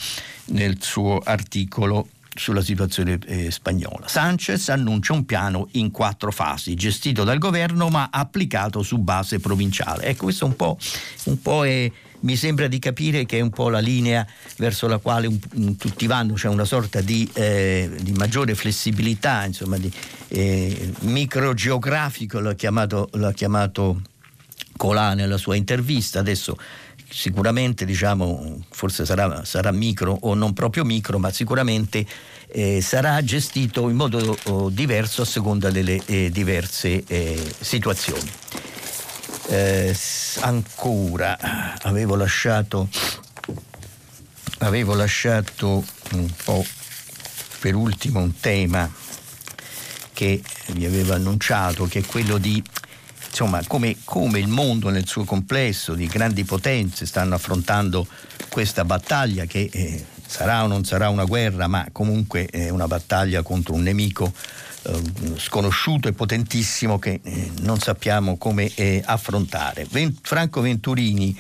[SPEAKER 2] nel suo articolo sulla situazione eh, spagnola. Sanchez annuncia un piano in quattro fasi, gestito dal governo ma applicato su base provinciale. Ecco, questo un po', un po è, mi sembra di capire che è un po' la linea verso la quale un, tutti vanno, c'è cioè una sorta di, eh, di, maggiore flessibilità, insomma, di eh, microgeografico, l'ha chiamato, l'ha chiamato Colà nella sua intervista. Adesso sicuramente diciamo, forse sarà, sarà, micro o non proprio micro, ma sicuramente eh, sarà gestito in modo oh, diverso a seconda delle eh, diverse eh, situazioni. Eh, ancora avevo lasciato, avevo lasciato un po' per ultimo un tema che vi avevo annunciato, che è quello di insomma, come, come, il mondo nel suo complesso di grandi potenze stanno affrontando questa battaglia che eh, sarà o non sarà una guerra, ma comunque è una battaglia contro un nemico eh, sconosciuto e potentissimo che eh, non sappiamo come eh, affrontare. Franco Venturini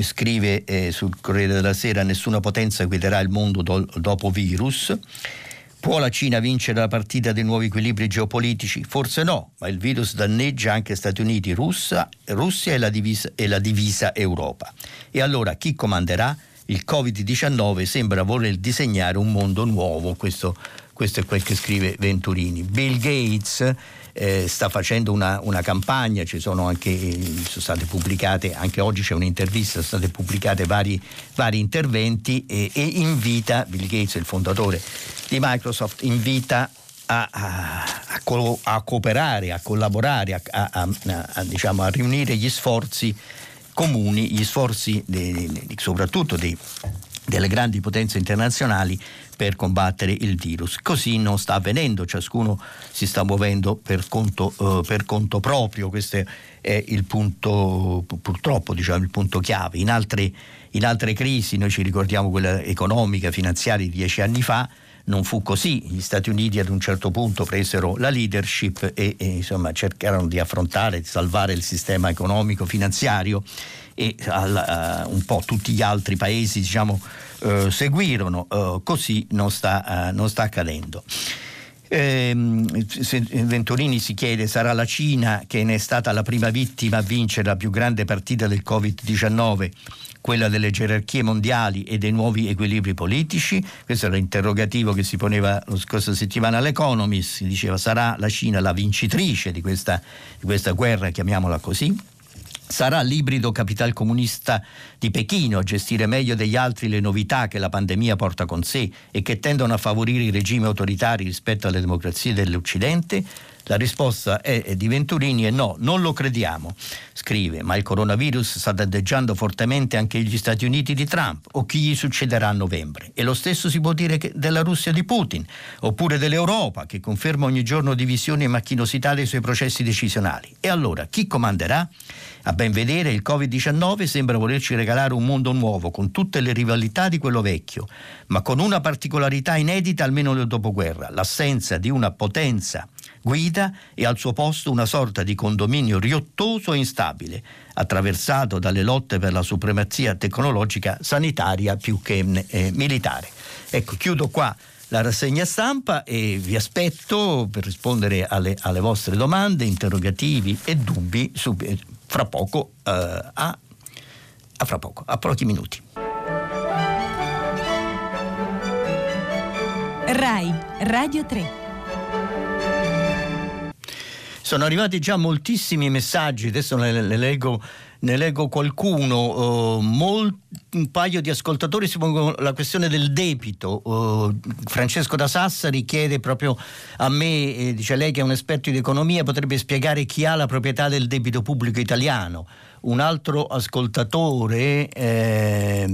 [SPEAKER 2] scrive sul Corriere della Sera nessuna potenza guiderà il mondo do- dopo virus Può la Cina vincere la partita dei nuovi equilibri geopolitici? Forse no, ma il virus danneggia anche Stati Uniti, Russia, Russia e, la divisa, e la divisa Europa. E allora chi comanderà? Il Covid-19 sembra voler disegnare un mondo nuovo, questo, questo è quel che scrive Venturini. Bill Gates eh, sta facendo una, una, campagna, sono anche, sono state pubblicate, anche oggi c'è un'intervista, sono state pubblicate vari, vari interventi e, e, invita, Bill Gates, il fondatore di Microsoft, invita a, a, a, co- a cooperare, a collaborare, diciamo, a riunire gli sforzi comuni, gli sforzi di, di, soprattutto di, delle grandi potenze internazionali per combattere il virus. Così non sta avvenendo, ciascuno si sta muovendo per conto, eh, per conto proprio, questo è il punto, purtroppo diciamo, il punto chiave. In altre, in altre crisi, noi ci ricordiamo quella economica, finanziaria di dieci anni fa, non fu così, gli Stati Uniti ad un certo punto presero la leadership e, e insomma, cercarono di affrontare, di salvare il sistema economico, finanziario e uh, un po' tutti gli altri paesi diciamo, uh, seguirono, uh, così non sta, non sta accadendo. Ehm, Venturini si chiede sarà la Cina che ne è stata la prima vittima a vincere la più grande partita del Covid-19 quella delle gerarchie mondiali e dei nuovi equilibri politici? Questo era l'interrogativo che si poneva la scorsa settimana all'Economist, si diceva sarà la Cina la vincitrice di questa, di questa guerra, chiamiamola così? Sarà l'ibrido capital comunista di Pechino a gestire meglio degli altri le novità che la pandemia porta con sé e che tendono a favorire i regimi autoritari rispetto alle democrazie dell'Occidente? La risposta è, di Venturini è no, non lo crediamo. Scrive, ma il coronavirus sta danneggiando fortemente anche gli Stati Uniti di Trump o chi gli succederà a novembre. E lo stesso si può dire della Russia di Putin, oppure dell'Europa che conferma ogni giorno divisioni e macchinosità dei suoi processi decisionali. E allora chi comanderà? A ben vedere il Covid-19 sembra volerci regalare un mondo nuovo con tutte le rivalità di quello vecchio, ma con una particolarità inedita almeno nel dopoguerra, l'assenza di una potenza guida e al suo posto una sorta di condominio riottoso e instabile, attraversato dalle lotte per la supremazia tecnologica sanitaria più che eh, militare. Ecco, chiudo qua la rassegna stampa e vi aspetto per rispondere alle, alle vostre domande, interrogativi e dubbi su, eh, fra poco, eh, a, a fra poco, a pochi minuti.
[SPEAKER 1] RAI, Radio 3.
[SPEAKER 2] Sono arrivati già moltissimi messaggi, adesso ne, ne leggo ne leggo qualcuno, uh, molt, un paio di ascoltatori si pongono la questione del debito. Uh, Francesco da Sassari chiede proprio a me, eh, dice lei che è un esperto di economia, potrebbe spiegare chi ha la proprietà del debito pubblico italiano un altro ascoltatore, eh,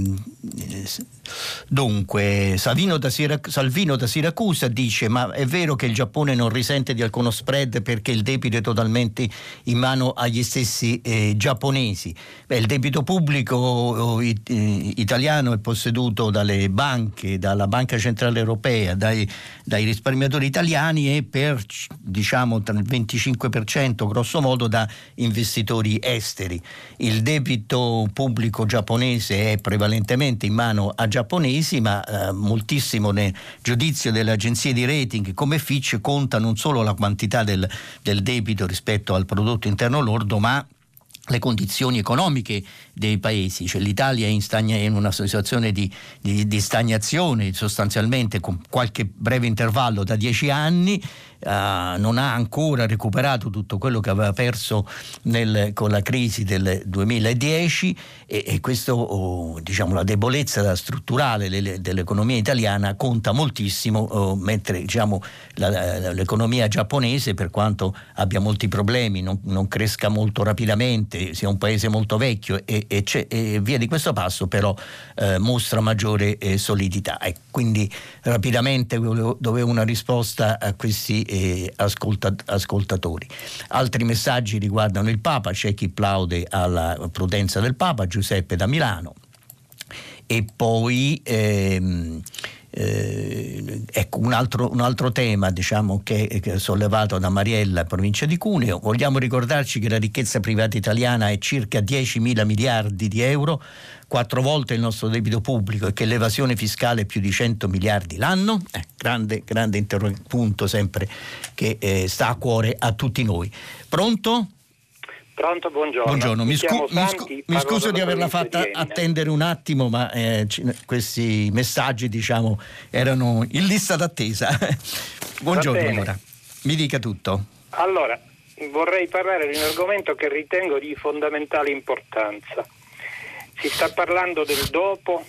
[SPEAKER 2] dunque da, Sirac- Salvino da, Siracusa dice ma è vero che il Giappone non risente di alcuno spread perché il debito è totalmente in mano agli stessi eh, giapponesi. Beh, il debito pubblico it- eh, italiano è posseduto dalle banche, dalla Banca Centrale Europea, dai, dai risparmiatori italiani e per diciamo il 25% grosso modo da investitori esteri il debito pubblico giapponese è prevalentemente in mano a giapponesi, ma eh, moltissimo nel giudizio delle agenzie di rating come Fitch conta non solo la quantità del, del debito rispetto al prodotto interno lordo, ma le condizioni economiche dei paesi, cioè l'Italia è in, stagna, in una situazione di, di, di, stagnazione sostanzialmente con qualche breve intervallo da dieci anni, Uh, non ha ancora recuperato tutto quello che aveva perso nel, con la crisi del 2010 e, e questo, oh, diciamo, la debolezza strutturale le, dell'economia italiana conta moltissimo, oh, mentre diciamo, la, l'economia giapponese, per quanto abbia molti problemi, non, non, cresca molto rapidamente, sia un paese molto vecchio e, e, e via di questo passo, però eh, mostra maggiore eh, solidità. E quindi rapidamente dovevo una risposta a questi eh, ascolta, ascoltatori. Altri messaggi riguardano il Papa, c'è chi plaude alla prudenza del Papa, Giuseppe da Milano. E poi ehm, eh, ecco un altro, un altro tema diciamo, che, che, è sollevato da Mariella, provincia di Cuneo. Vogliamo ricordarci che la ricchezza privata italiana è circa 10 mila miliardi di euro, quattro volte il nostro debito pubblico e che l'evasione fiscale è più di 100 miliardi l'anno, eh, grande, grande punto sempre che eh, sta a cuore a tutti noi. Pronto?
[SPEAKER 3] Pronto, buongiorno.
[SPEAKER 2] Buongiorno, mi, scu- mi, scu- mi scuso di averla fatta attendere un attimo, ma eh, c- questi messaggi diciamo erano in lista d'attesa. *laughs* buongiorno allora, mi dica tutto.
[SPEAKER 3] Allora, vorrei parlare di un argomento che ritengo di fondamentale importanza si sta parlando del dopo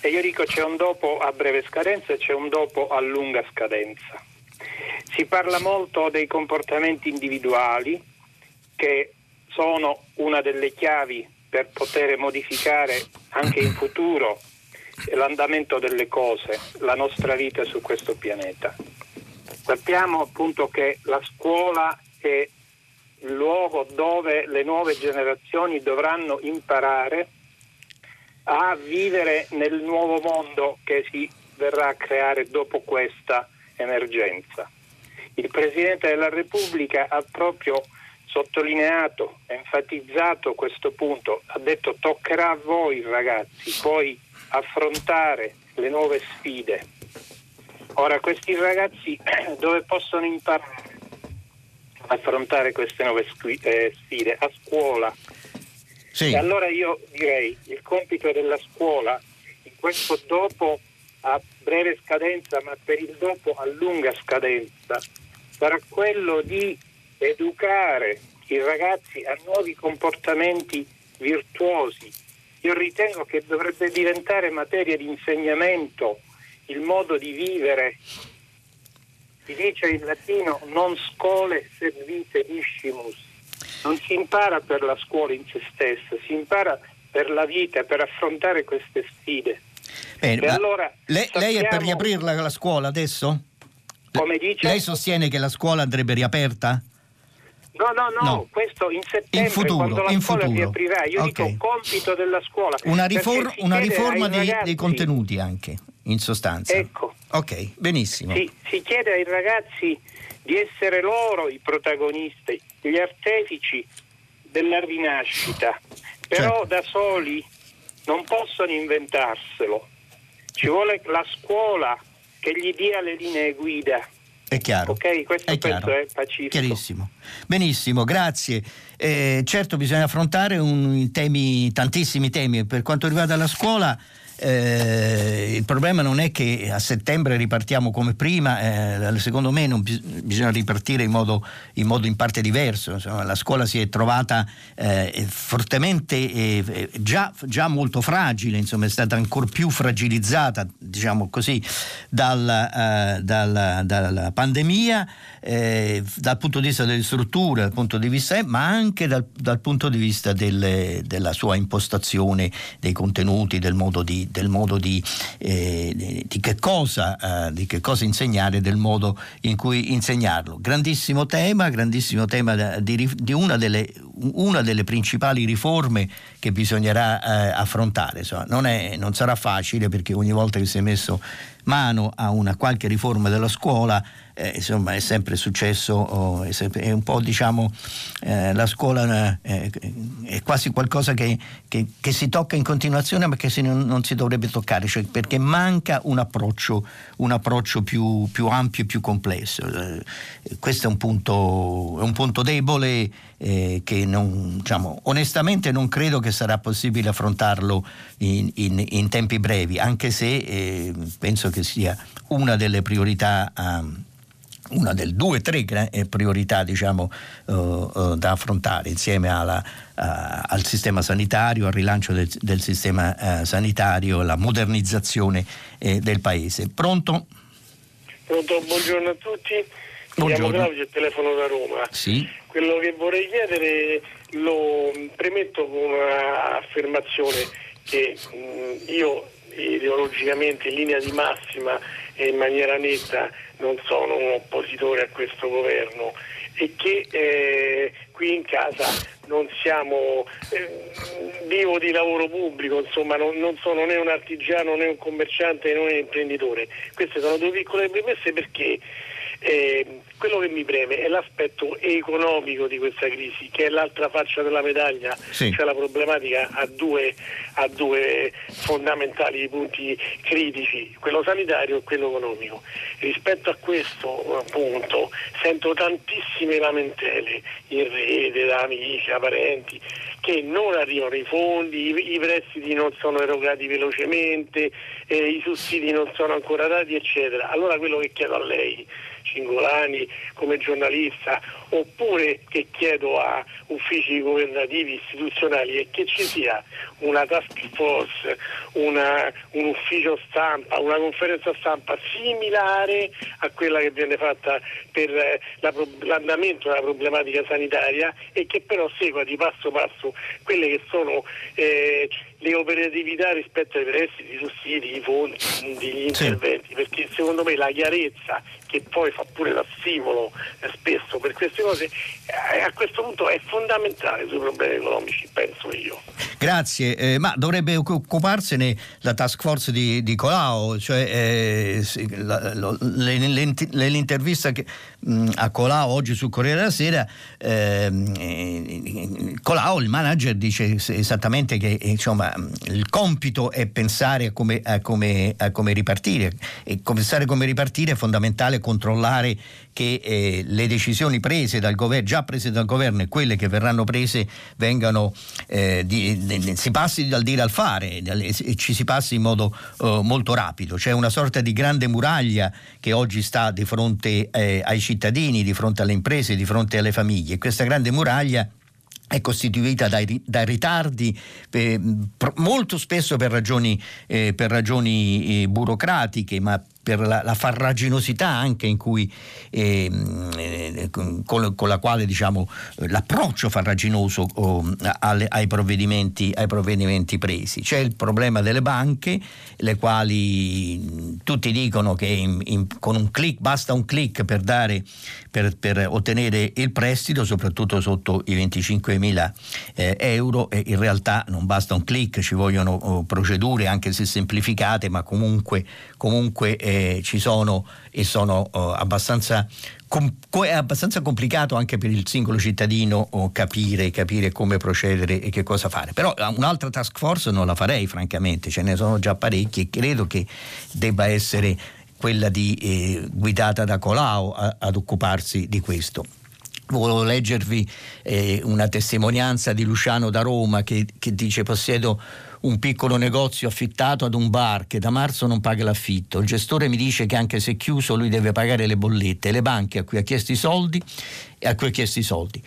[SPEAKER 3] e io dico c'è un dopo a breve scadenza e c'è un dopo a lunga scadenza. Si parla molto dei comportamenti individuali che sono una delle chiavi per poter modificare anche in futuro l'andamento delle cose, la nostra vita su questo pianeta. Sappiamo appunto che la scuola è luogo dove le nuove generazioni dovranno imparare a vivere nel nuovo mondo che si verrà a creare dopo questa emergenza. Il Presidente della Repubblica ha proprio sottolineato, enfatizzato questo punto, ha detto toccherà a voi ragazzi poi affrontare le nuove sfide. Ora questi ragazzi *clears throat* dove possono imparare? Affrontare queste nuove eh, sfide a scuola. Sì. E allora io direi il compito della scuola in questo dopo a breve scadenza, ma per il dopo a lunga scadenza, sarà quello di educare i ragazzi a nuovi comportamenti virtuosi. Io ritengo che dovrebbe diventare materia di insegnamento il modo di vivere si dice in latino non scole servite discimus. Non si impara per la scuola in se stessa, si impara per la vita, per affrontare queste sfide.
[SPEAKER 2] Bene, allora, lei, sappiamo... lei, è per riaprirla la scuola adesso?
[SPEAKER 3] Come dice?
[SPEAKER 2] Lei sostiene che la scuola andrebbe riaperta?
[SPEAKER 3] No, no, no, no, questo in settembre in futuro, quando la
[SPEAKER 2] in
[SPEAKER 3] scuola
[SPEAKER 2] futuro.
[SPEAKER 3] riaprirà, io okay. dico compito della scuola.
[SPEAKER 2] Una, rifor- una riforma dei, ragazzi, dei, contenuti anche, in sostanza.
[SPEAKER 3] Ecco.
[SPEAKER 2] Ok, benissimo.
[SPEAKER 3] Si, si chiede ai ragazzi di essere loro i protagonisti, gli artefici della rinascita, però certo. da soli non possono inventarselo. Ci vuole la scuola che gli dia le linee guida.
[SPEAKER 2] È chiaro.
[SPEAKER 3] Ok, questo
[SPEAKER 2] è
[SPEAKER 3] chiaro. è pacifico.
[SPEAKER 2] Chiarissimo. Benissimo, grazie. Eh, certo bisogna affrontare un, temi, tantissimi temi. Per quanto riguarda la scuola, eh, il problema non è che a settembre ripartiamo come prima, eh, secondo me bis- bisogna ripartire in modo, in modo, in parte diverso. Insomma, la scuola si è trovata eh, fortemente, eh, già, già, molto fragile, insomma, è stata ancora più fragilizzata diciamo così, dal, dalla, dalla pandemia eh, dal punto di vista delle strutture, dal punto di vista, ma anche dal, dal punto di vista delle, della sua impostazione, dei contenuti, del modo di, del modo di, eh, di, che cosa, eh, di, che cosa, insegnare, del modo in cui insegnarlo. Grandissimo tema, grandissimo tema di, una delle, una, delle, principali riforme che bisognerà eh, affrontare. Insomma, non, è, non sarà facile perché ogni volta che si è messo mano a una qualche riforma della scuola eh, insomma è sempre successo, oh, è, sempre, è, un po' diciamo eh, la scuola eh, è quasi qualcosa che, che, che, si tocca in continuazione ma che si, non, si dovrebbe toccare, cioè perché manca un approccio, un approccio più, più, ampio e più complesso. Eh, questo è un punto, è un punto debole eh, che non, diciamo, onestamente non credo che sarà possibile affrontarlo in, in, in tempi brevi, anche se eh, penso che sia una delle priorità. Um, una delle due o tre eh, priorità diciamo, uh, uh, da affrontare insieme alla, uh, al sistema sanitario, al rilancio del, del sistema sanitario, alla modernizzazione eh, del Paese. Pronto?
[SPEAKER 4] Pronto, buongiorno a tutti. Mi chiamo Claudio e telefono da Roma.
[SPEAKER 2] Sì.
[SPEAKER 4] Quello che vorrei chiedere lo premetto con un'affermazione che mh, io ideologicamente in linea di massima e in maniera netta non sono un oppositore a questo governo e che eh, qui in casa non siamo eh, vivo di lavoro pubblico, insomma non, non, sono né un artigiano né un commerciante né un imprenditore. Queste sono due piccole premesse perché eh, quello che mi preme è l'aspetto economico di questa crisi, che è l'altra faccia della medaglia, sì. cioè la problematica ha due, ha due, fondamentali punti critici, quello sanitario e quello economico. Rispetto a questo punto sento tantissime lamentele in rete da amici, da parenti, che non arrivano i fondi, i, i prestiti non sono erogati velocemente, eh, i sussidi non sono ancora dati, eccetera. Allora quello che chiedo a lei Cingolani come giornalista oppure che chiedo a uffici governativi istituzionali è che ci sia una task force, una, un ufficio stampa, una conferenza stampa similare a quella che viene fatta per eh, la, l'andamento della problematica sanitaria e che però segua di passo passo quelle che sono eh, le operatività rispetto ai prestiti, i sussidi, i fondi, gli interventi, sì. perché secondo me la chiarezza che poi fa pure da stimolo eh, spesso per queste cose, eh, a questo punto è fondamentale sui problemi economici, penso io.
[SPEAKER 2] Grazie, eh, ma dovrebbe occuparsene la task force di, di Colau, cioè eh, la, lo, l'intervista che, mh, a Colau oggi sul Corriere della Sera, ehm, eh, Colau, il manager, dice esattamente che insomma, il compito è pensare a come, a come, a come ripartire e pensare come ripartire è fondamentale controllare che eh, le decisioni prese dal governo, già prese dal governo e quelle che verranno prese vengano, eh, di, di, si passi dal dire al fare e ci si passi in modo eh, molto rapido. C'è una sorta di grande muraglia che oggi sta di fronte eh, ai cittadini, di fronte alle imprese, di fronte alle famiglie. Questa grande muraglia è costituita dai, dai ritardi eh, molto spesso per ragioni, eh, per ragioni eh, burocratiche, ma per la, la farraginosità anche in cui, eh, con, con, la quale diciamo, l'approccio farraginoso oh, alle, ai, provvedimenti, ai, provvedimenti, presi. C'è il problema delle banche, le quali tutti dicono che in, in, con un click, basta un click per, dare, per, per ottenere il prestito, soprattutto sotto i 25 mila eh, euro, e in realtà non basta un click, ci vogliono oh, procedure anche se semplificate, ma comunque, comunque eh, ci sono e sono uh, abbastanza è abbastanza complicato anche per il singolo cittadino capire, capire, come procedere e che cosa fare. Però eh, un'altra task force non la farei, francamente, ce ne sono già parecchi e credo che debba essere quella di, eh, guidata da Colau a, ad occuparsi di questo. Volevo leggervi eh, una testimonianza di Luciano da Roma che, che dice possiedo un piccolo negozio affittato ad un bar che da marzo non paga l'affitto. Il gestore mi dice che anche se chiuso lui deve pagare le bollette, le banche a cui ha chiesto i soldi e a cui ha chiesto i soldi.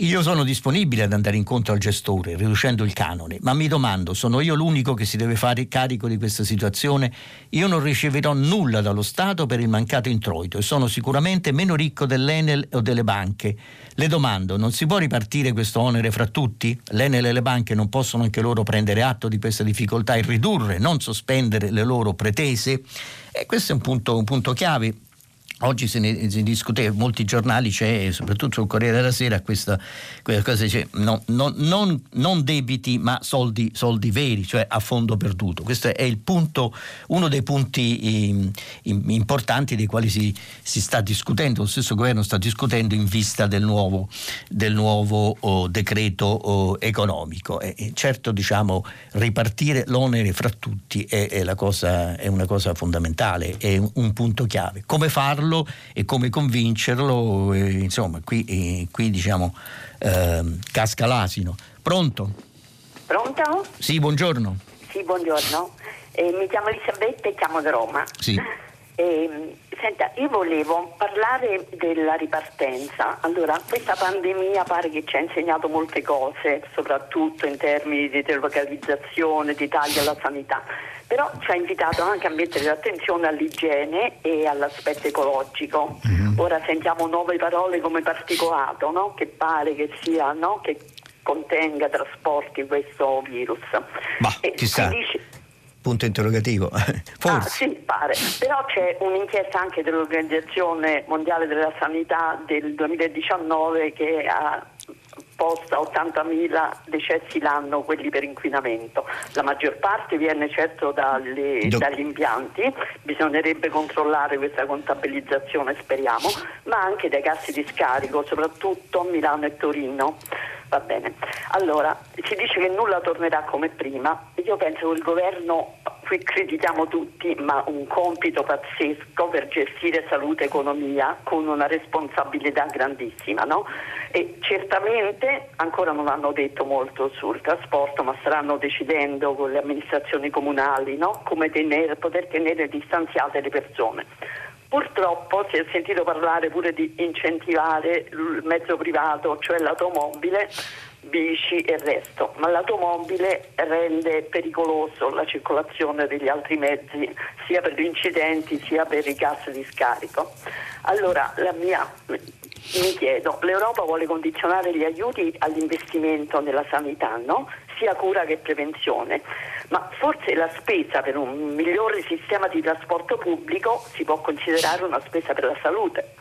[SPEAKER 2] Io sono disponibile ad andare incontro al gestore, riducendo il canone, ma mi domando, sono io l'unico che si deve fare carico di questa situazione? Io non riceverò nulla dallo Stato per il mancato introito e sono sicuramente meno ricco dell'Enel o delle banche. Le domando, non si può ripartire questo onere fra tutti? L'Enel e le banche non possono anche loro prendere atto di questa difficoltà e ridurre, non sospendere le loro pretese? E questo è un punto, un punto chiave Oggi se ne si discute, molti giornali c'è, soprattutto sul Corriere della Sera, questa, questa cosa dice no, no, non, non, debiti ma soldi, soldi, veri, cioè a fondo perduto. Questo è punto, uno dei punti in, in, importanti dei quali si, si, sta discutendo, lo stesso governo sta discutendo in vista del nuovo, del nuovo oh, decreto oh, economico. E certo diciamo, ripartire l'onere fra tutti è, è, cosa, è una cosa fondamentale, è un, un punto chiave. Come farlo? Farlo e come convincerlo, e, insomma, qui, qui diciamo eh, casca l'asino. Pronto?
[SPEAKER 5] Pronto?
[SPEAKER 2] Sì, buongiorno.
[SPEAKER 5] Sì, buongiorno. Eh, mi chiamo Elisabetta e chiamo da Roma.
[SPEAKER 2] Sì. *laughs*
[SPEAKER 5] Eh, senta, io volevo parlare della ripartenza. Allora, questa pandemia pare che ci ha insegnato molte cose, soprattutto in termini di delocalizzazione, di tagli alla sanità, però ci ha invitato anche a mettere l'attenzione all'igiene e all'aspetto ecologico. Mm-hmm. Ora sentiamo nuove parole come particolato, no? che pare che sia, no? che contenga, trasporti questo virus.
[SPEAKER 2] Ma chissà. Dice, punto interrogativo. *laughs* Forse.
[SPEAKER 5] Ah, sì, pare. Però c'è un'inchiesta anche dell'Organizzazione Mondiale della Sanità del 2019 che ha posta 80.000 decessi l'anno quelli per inquinamento. La maggior parte viene certo dalle, dagli impianti, bisognerebbe controllare questa contabilizzazione speriamo, ma anche dai cassi di scarico, soprattutto a Milano e Torino. Va bene. Allora, si dice che nulla tornerà come prima. Io penso che il governo, qui critichiamo tutti, ma un compito pazzesco per gestire salute e economia con una responsabilità grandissima. No? E certamente ancora non hanno detto molto sul trasporto, ma staranno decidendo con le amministrazioni comunali no? come tenere, poter tenere distanziate le persone. Purtroppo si è sentito parlare pure di incentivare il mezzo privato, cioè l'automobile, bici e il resto, ma l'automobile rende pericoloso la circolazione degli altri mezzi sia per gli incidenti sia per i gas di scarico. Allora la mia mi chiedo, l'Europa vuole condizionare gli aiuti all'investimento nella sanità, no? Sia cura che prevenzione, ma forse la spesa per un migliore sistema di trasporto pubblico si può considerare una spesa per la salute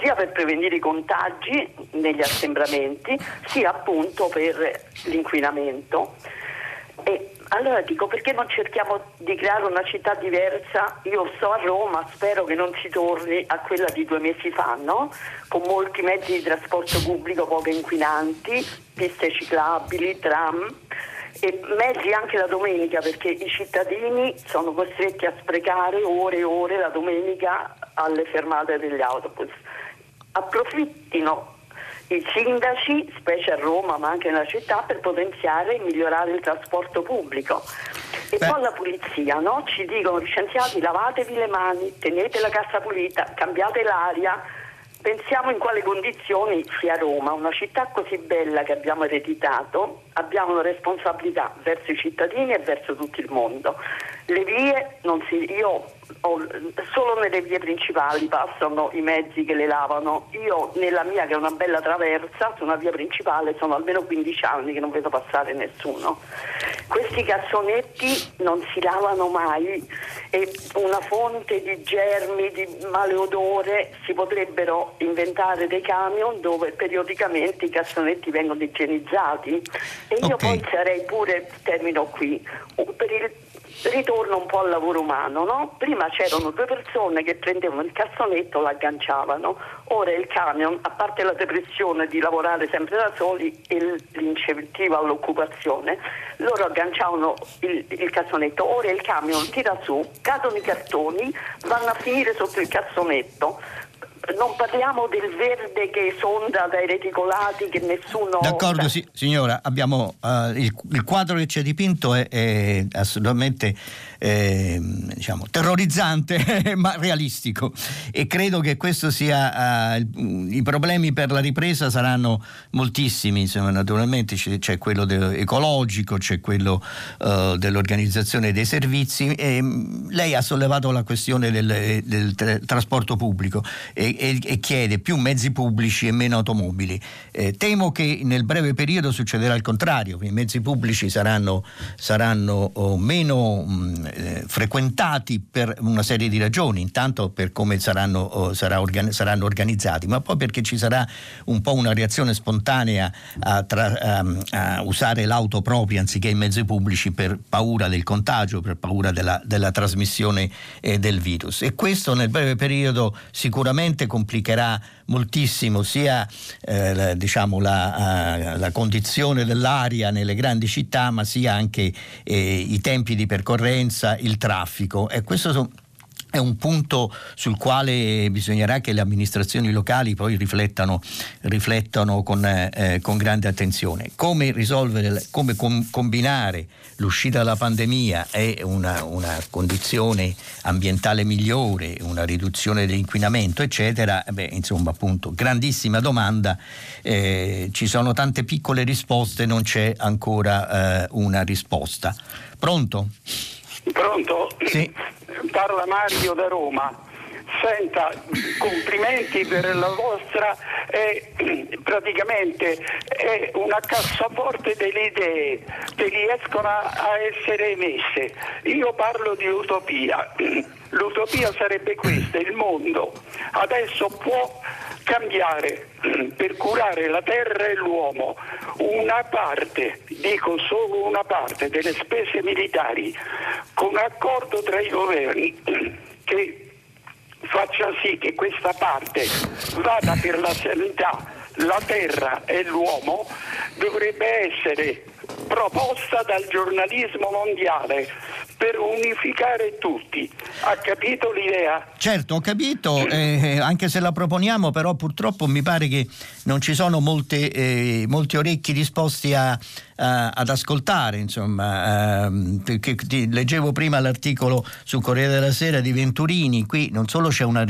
[SPEAKER 5] sia per prevenire i contagi negli assembramenti, sia appunto per l'inquinamento. E allora dico perché non cerchiamo di creare una città diversa? Io sto a Roma, spero che non si torni a quella di due mesi fa, no? con molti mezzi di trasporto pubblico poco inquinanti, piste ciclabili, tram e mezzi anche la domenica perché i cittadini sono costretti a sprecare ore e ore la domenica alle fermate degli autobus. Approfittino i sindaci, specie a Roma ma anche nella città, per potenziare e migliorare il trasporto pubblico. E Beh. poi la pulizia, no? ci dicono gli scienziati lavatevi le mani, tenete la cassa pulita, cambiate l'aria. Pensiamo in quali condizioni sia Roma, una città così bella che abbiamo ereditato, abbiamo una responsabilità verso i cittadini e verso tutto il mondo. Le vie, si, io solo nelle vie principali passano i mezzi che le lavano. Io nella mia, che è una bella traversa, su una via principale sono almeno 15 anni che non vedo passare nessuno. Questi cassonetti non si lavano mai e una fonte di germi, di maleodore, si potrebbero inventare dei camion dove periodicamente i cassonetti vengono igienizzati. E io okay. poi sarei pure, termino qui, per il ritorno un po' al lavoro umano, no? Prima c'erano due persone che prendevano il cassonetto e l'agganciavano, ora il camion, a parte la depressione di lavorare sempre da soli e l'incentivo all'occupazione, loro agganciavano il, il cassonetto, ora il camion tira su, cadono i cartoni, vanno a finire sotto il cassonetto non parliamo del verde che sonda dai reticolati che nessuno...
[SPEAKER 2] D'accordo sì, signora, abbiamo, uh, il, il, quadro che ci ha dipinto è, è assolutamente eh, diciamo, terrorizzante *laughs* ma realistico e credo che questo sia... Uh, il, I problemi per la ripresa saranno moltissimi, insomma, naturalmente c'è, c'è quello de- ecologico, c'è quello uh, dell'organizzazione dei servizi mm, lei ha sollevato la questione del, del tra- trasporto pubblico e e, e, chiede più mezzi pubblici e meno automobili. Eh, temo che nel breve periodo succederà il contrario, i mezzi pubblici saranno, saranno oh, meno mh, eh, frequentati per una serie di ragioni, intanto per come saranno, oh, sarà saranno, organizzati, ma poi perché ci sarà un po' una reazione spontanea a, tra, a, a usare l'auto propria anziché i mezzi pubblici per paura del contagio, per paura della, della trasmissione eh, del virus. E questo nel breve periodo sicuramente complicherà moltissimo sia eh, diciamo, la, uh, la, condizione dell'aria nelle grandi città, ma sia anche eh, i tempi di percorrenza, il traffico. E questo sono è un punto sul quale bisognerà che le amministrazioni locali poi riflettano, riflettano con, eh, con, grande attenzione. Come risolvere, come com- combinare l'uscita dalla pandemia e una, una, condizione ambientale migliore, una riduzione dell'inquinamento, eccetera, beh, insomma, appunto, grandissima domanda. Eh, ci sono tante piccole risposte, non c'è ancora eh, una risposta. Pronto?
[SPEAKER 6] Pronto?
[SPEAKER 2] Sì
[SPEAKER 6] parla Mario da Roma. Senta, complimenti per la vostra, è, praticamente è una cassaforte delle idee che riescono a essere emesse. Io parlo di utopia. L'utopia sarebbe questa, il mondo adesso può cambiare *clears throat* per curare la terra e l'uomo una parte, dico solo una parte, delle spese militari con accordo tra i governi *clears throat* che faccia sì che questa parte vada per la sanità, la terra e l'uomo dovrebbe essere proposta dal giornalismo mondiale per unificare tutti. Ha capito l'idea?
[SPEAKER 2] Certo, ho capito, eh, anche se la proponiamo, però purtroppo mi pare che non ci sono molte, eh, molti orecchi disposti a, a, ad ascoltare. Insomma, eh, che, ti, leggevo prima l'articolo sul Corriere della Sera di Venturini, qui non solo c'è una,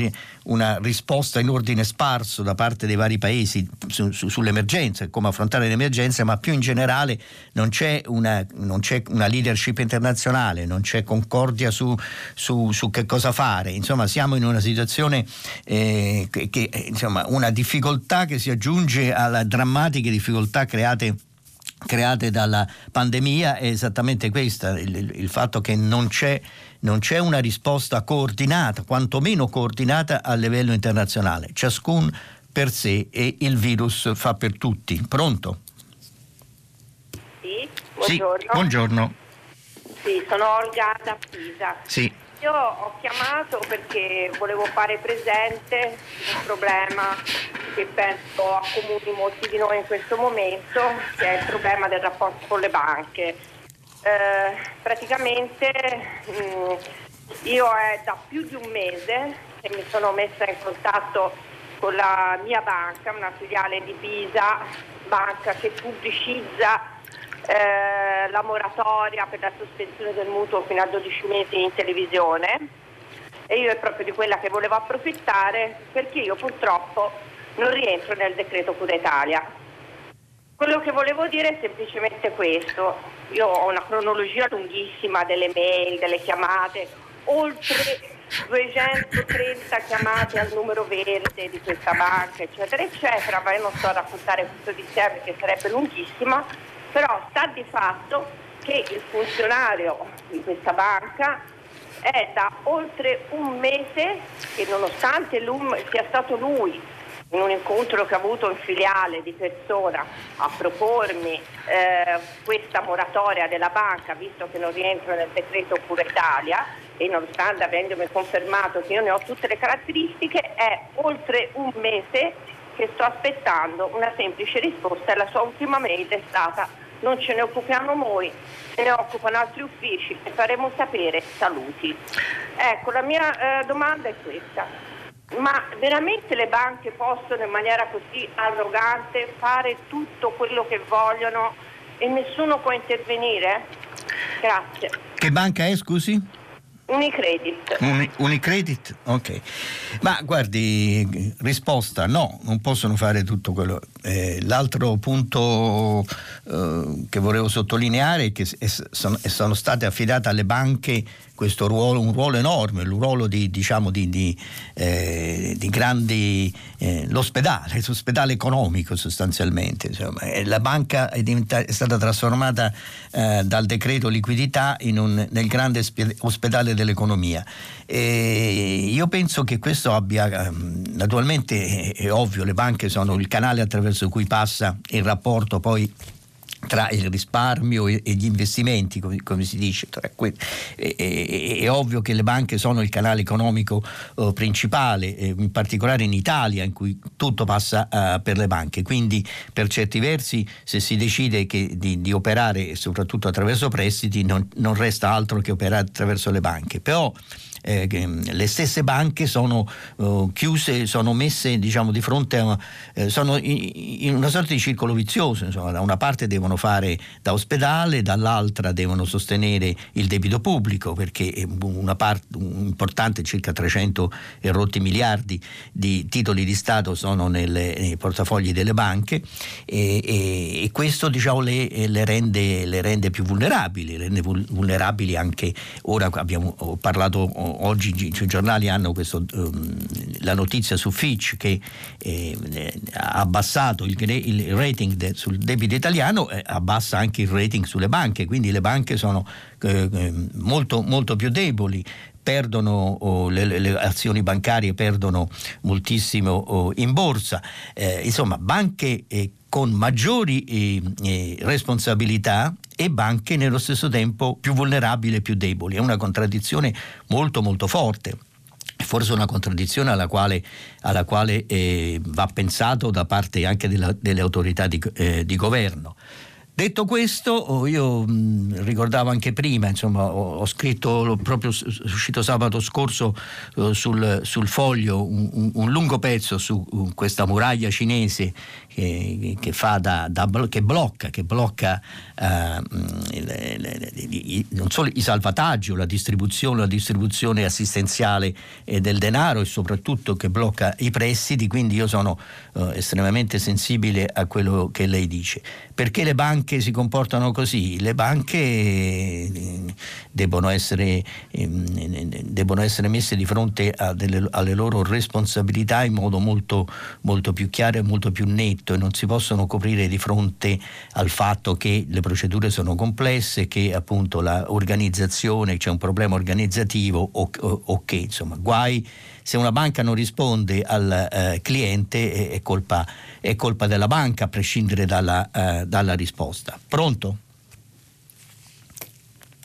[SPEAKER 2] una risposta in ordine sparso da parte dei vari paesi su, su, sull'emergenza come affrontare l'emergenza, ma più in generale non c'è una, non c'è una leadership internazionale, non c'è concordia su, su, su, che cosa fare. Insomma, siamo in una situazione eh, che, che insomma, una difficoltà che si aggiunge alle drammatiche difficoltà create create dalla pandemia è esattamente questa, il, il, il fatto che non c'è, non c'è, una risposta coordinata, quantomeno coordinata a livello internazionale, ciascun per sé e il virus fa per tutti. Pronto?
[SPEAKER 7] Sì, buongiorno.
[SPEAKER 2] Sì, buongiorno.
[SPEAKER 7] Sì, sono Olga da Pisa.
[SPEAKER 2] Sì.
[SPEAKER 7] Io ho chiamato perché volevo fare presente un problema che penso accomuni molti di noi in questo momento, che è il problema del rapporto con le banche. Eh, praticamente mh, mm, io è da più di un mese che mi sono messa in contatto con la mia banca, una filiale di Pisa, banca che pubblicizza eh, la moratoria per la sospensione del mutuo fino a 12 mesi in televisione. E io è proprio di quella che volevo approfittare perché io purtroppo non rientro nel decreto Cura Italia. Quello che volevo dire è semplicemente questo, io ho una cronologia lunghissima delle mail, delle chiamate, oltre 230 chiamate al numero verde di questa banca, eccetera, eccetera, ma io non sto a raccontare questo di sé perché sarebbe lunghissima, però sta di fatto che il funzionario di questa banca è da oltre un mese che nonostante sia stato lui in un incontro che ho avuto in filiale di persona a propormi eh, questa moratoria della banca, visto che non rientro nel decreto Cura Italia e nonostante avendomi confermato che io ne ho tutte le caratteristiche, è oltre un mese che sto aspettando una semplice risposta e la sua ultima mail è stata non ce ne occupiamo noi, se ne occupano altri uffici e faremo sapere saluti. Ecco, la mia eh, domanda è questa. Ma veramente le banche possono in maniera così arrogante fare tutto quello che vogliono e nessuno può intervenire? Grazie.
[SPEAKER 2] Che banca è, scusi?
[SPEAKER 7] Unicredit.
[SPEAKER 2] Uni, Unicredit? Ok. Ma guardi, risposta no, non possono fare tutto quello. Eh, l'altro punto eh, che volevo sottolineare è che sono, sono state affidate alle banche questo ruolo, un ruolo enorme, il ruolo di, diciamo, di, di, eh, di grandi, eh, l'ospedale, *laughs* l'ospedale economico sostanzialmente. Insomma. La banca è, è stata trasformata eh, dal decreto liquidità un, nel grande ospedale dell'economia. E io penso che questo abbia, ehm, naturalmente è, è ovvio, le banche sono il canale attraverso cui passa il rapporto poi tra il risparmio e, gli investimenti, come, come si dice. È, è, è, ovvio che le banche sono il canale economico uh, principale, eh, in particolare in Italia, in cui tutto passa uh, per le banche. Quindi, per certi versi, se si decide che, di, di, operare soprattutto attraverso prestiti, non, non resta altro che operare attraverso le banche. Però eh, le stesse banche sono uh, chiuse, sono messe diciamo, di fronte a eh, sono in, in, una sorta di circolo vizioso, insomma, da una parte devono fare da ospedale, dall'altra devono sostenere il debito pubblico perché una parte importante, circa 300 e rotti miliardi di titoli di Stato sono nelle, nei portafogli delle banche e, e, e questo diciamo, le, le, rende, le, rende, più vulnerabili, rende vulnerabili anche ora abbiamo parlato oggi sui giornali hanno questo, um, la notizia su Fitch che eh, ha abbassato il, il rating de, sul debito italiano, eh, abbassa anche il rating sulle banche, quindi le banche sono molto, molto più deboli perdono oh, le, le, azioni bancarie perdono moltissimo oh, in borsa eh, insomma banche eh, con maggiori eh, eh, responsabilità e banche nello stesso tempo più vulnerabili e più deboli. È una contraddizione molto molto forte forse una contraddizione alla quale, alla quale eh, va pensato da parte anche della, delle autorità di, eh, di governo. Detto questo, oh, io mh, ricordavo anche prima, insomma, ho, scritto proprio uscito sabato scorso uh, sul, sul, foglio un, un, lungo pezzo su uh, questa muraglia cinese che, che, da, da, che blocca, che blocca uh, le, le, le, non solo i salvataggi o la distribuzione, la distribuzione assistenziale eh, del denaro e soprattutto che blocca i prestiti, quindi io sono estremamente sensibile a quello che lei dice. Perché le banche si comportano così? Le banche eh, debbono essere, ehm, debbono essere messe di fronte delle, alle loro responsabilità in modo molto, molto più chiaro e molto più netto e non si possono coprire di fronte al fatto che le procedure sono complesse, che appunto l'organizzazione, c'è un problema organizzativo o, o, o che insomma guai se una banca non risponde al eh, cliente è, è, colpa, è, colpa, della banca a prescindere dalla, eh, dalla risposta. Pronto?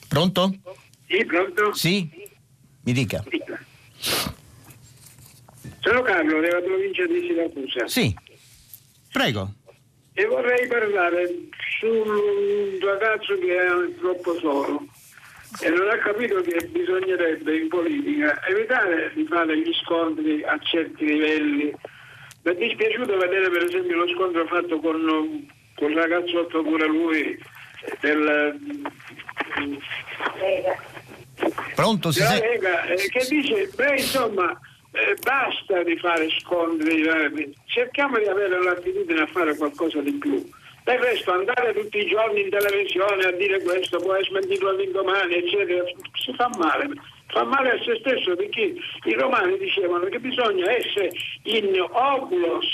[SPEAKER 2] Pronto?
[SPEAKER 8] Sì, pronto?
[SPEAKER 2] Sì, mi dica.
[SPEAKER 8] Sono Carlo della provincia di Siracusa.
[SPEAKER 2] Sì, prego.
[SPEAKER 8] E vorrei parlare su un ragazzo che è troppo solo e non ha capito che bisognerebbe in politica evitare di fare gli scontri a certi livelli. Mi è dispiaciuto vedere per esempio lo scontro fatto con, con il ragazzotto pure lui del...
[SPEAKER 2] Pronto, si
[SPEAKER 8] sente? Lega, eh, che dice, beh insomma, eh, basta di fare scontri, eh, cerchiamo di avere l'attitudine a fare qualcosa di più. Del resto andare tutti i giorni in televisione a dire questo essere smentito all'indomani, eccetera, si fa male. Fa male a se stesso perché i romani dicevano che bisogna essere in oculos,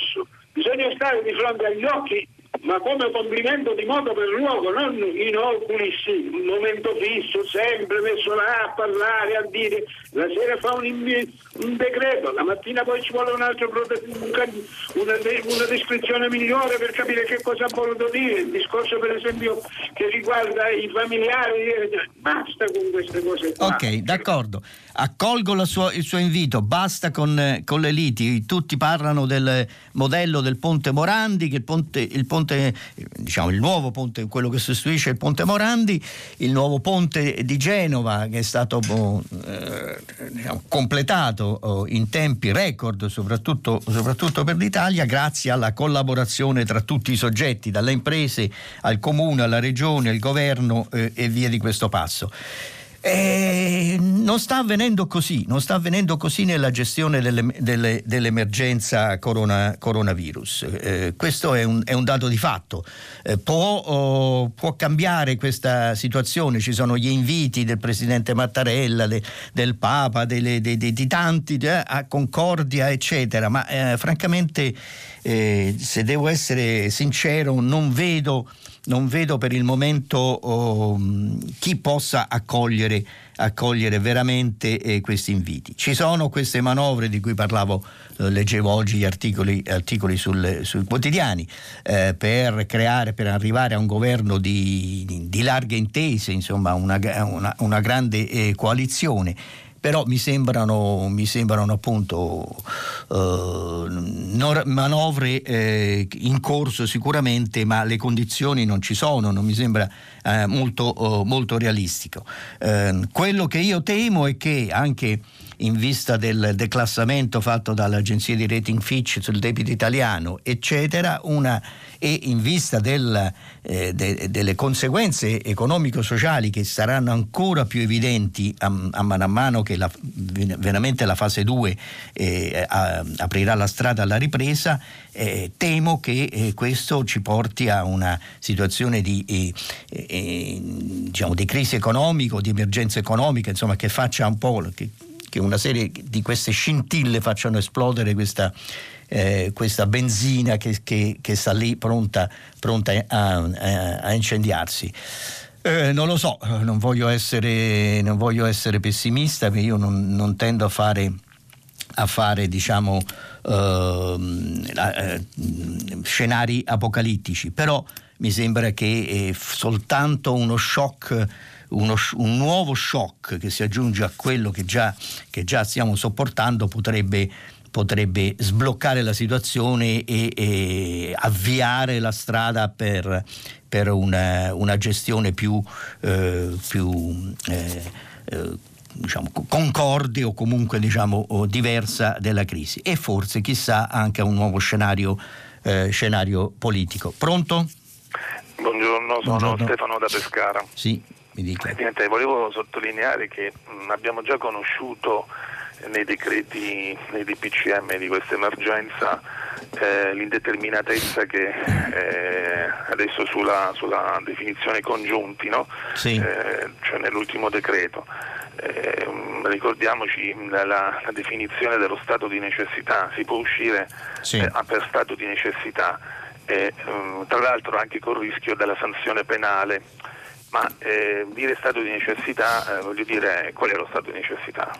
[SPEAKER 8] bisogna stare di fronte agli occhi ma come complimento di modo per luogo, non in oculis, un momento fisso, sempre messo là a parlare, a dire, la sera fa un, un decreto, la mattina poi ci vuole un altro prote- una, una, descrizione migliore per capire che cosa ha voluto dire, il discorso per esempio che riguarda i familiari, eh, basta con queste cose qua.
[SPEAKER 2] Ok, d'accordo, accolgo sua, il suo invito, basta con, con le liti, tutti parlano del modello del ponte Morandi, che il ponte, il ponte ponte, diciamo il nuovo ponte, quello che sostituisce il ponte Morandi, il nuovo ponte di Genova che è stato boh, eh, diciamo, completato oh, in tempi record, soprattutto, soprattutto per l'Italia, grazie alla collaborazione tra tutti i soggetti, dalle imprese al comune, alla regione, al governo eh, e via di questo passo. Eh, non sta avvenendo così, non sta avvenendo così nella gestione delle, delle, dell'emergenza corona, coronavirus. Eh, questo è un, è un, dato di fatto. Eh, può, oh, può, cambiare questa situazione, ci sono gli inviti del Presidente Mattarella, de, del Papa, delle, de, de, di tanti eh, a Concordia, eccetera, ma eh, francamente, eh, se devo essere sincero, non vedo non vedo per il momento oh, chi possa accogliere, accogliere veramente eh, questi inviti. Ci sono queste manovre di cui parlavo, eh, leggevo oggi gli articoli, articoli sul, sui quotidiani, eh, per creare, per arrivare a un governo di, di larghe intese, insomma una, una, una grande eh, coalizione però mi sembrano, mi sembrano appunto eh, manovre eh, in corso sicuramente, ma le condizioni non ci sono, non mi sembra eh, molto, molto, realistico. Ehm, quello che io temo è che anche in vista del declassamento fatto dall'agenzia di rating Fitch sul debito italiano, eccetera, una, e in vista del, eh, de, delle conseguenze economico-sociali che saranno ancora più evidenti a, a mano a mano che la, veramente la fase 2 eh, a, aprirà la strada alla ripresa, eh, temo che eh, questo ci porti a una situazione di, eh, eh, diciamo, di crisi economica, di emergenza economica, insomma, che faccia un po'... Che, che una serie di queste scintille facciano esplodere questa, eh, questa benzina che, che, che, sta lì pronta, pronta a, a, incendiarsi. Eh, non lo so, non voglio essere, non voglio essere pessimista, perché io non, non tendo a fare, a fare diciamo, ehm, eh, scenari apocalittici, però mi sembra che eh, soltanto uno shock uno, un nuovo shock che si aggiunge a quello che già, che già stiamo sopportando potrebbe potrebbe sbloccare la situazione e, e avviare la strada per, per una, una, gestione più, eh, più eh, eh, diciamo, concorde o comunque diciamo, diversa della crisi e forse chissà anche a un nuovo scenario, eh, scenario politico. Pronto?
[SPEAKER 9] Buongiorno, sono Buongiorno. Stefano da Pescara.
[SPEAKER 2] Sì. Mi dica.
[SPEAKER 9] Niente, volevo sottolineare che mh, abbiamo già conosciuto eh, nei decreti, nei DPCM di questa emergenza eh, l'indeterminatezza che eh, adesso sulla, sulla, definizione congiunti, no?
[SPEAKER 2] sì.
[SPEAKER 9] eh, cioè nell'ultimo decreto. Eh, ricordiamoci la, la, la, definizione dello stato di necessità, si può uscire
[SPEAKER 2] sì.
[SPEAKER 9] Eh, per stato di necessità e tra l'altro anche col rischio della sanzione penale ma eh, dire stato di necessità, eh, voglio dire, qual è lo stato di necessità?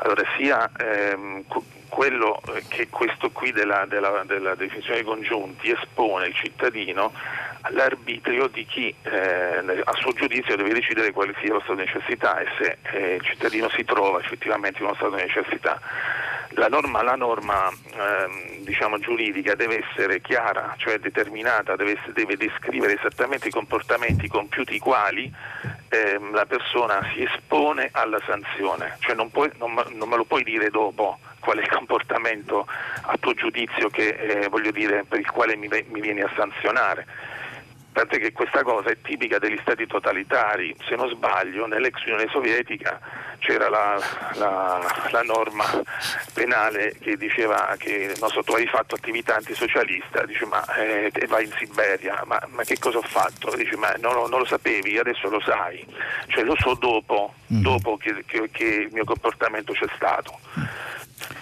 [SPEAKER 9] Allora, sia ehm, quello eh, che questo qui della, della, della, definizione dei congiunti espone il cittadino all'arbitrio di chi eh, a suo giudizio deve decidere quale sia lo stato di necessità e se eh, il cittadino si trova effettivamente in uno stato di necessità. La norma, la norma ehm, diciamo, giuridica deve essere chiara, cioè determinata, deve, deve, descrivere esattamente i comportamenti compiuti i quali ehm, la persona si espone alla sanzione, cioè non, puoi, non, non, me lo puoi dire dopo qual è il comportamento a tuo giudizio che, eh, dire, per il quale mi, mi vieni a sanzionare tant'è che questa cosa è tipica degli stati totalitari, se non sbaglio nell'ex Unione Sovietica c'era la, la, la norma penale che diceva che non so, tu hai fatto attività antisocialista, dice ma eh, vai in Siberia, ma, ma, che cosa ho fatto? Dice ma non, non, lo sapevi, adesso lo sai, cioè lo so dopo, mm. dopo che, che, che il mio comportamento c'è stato.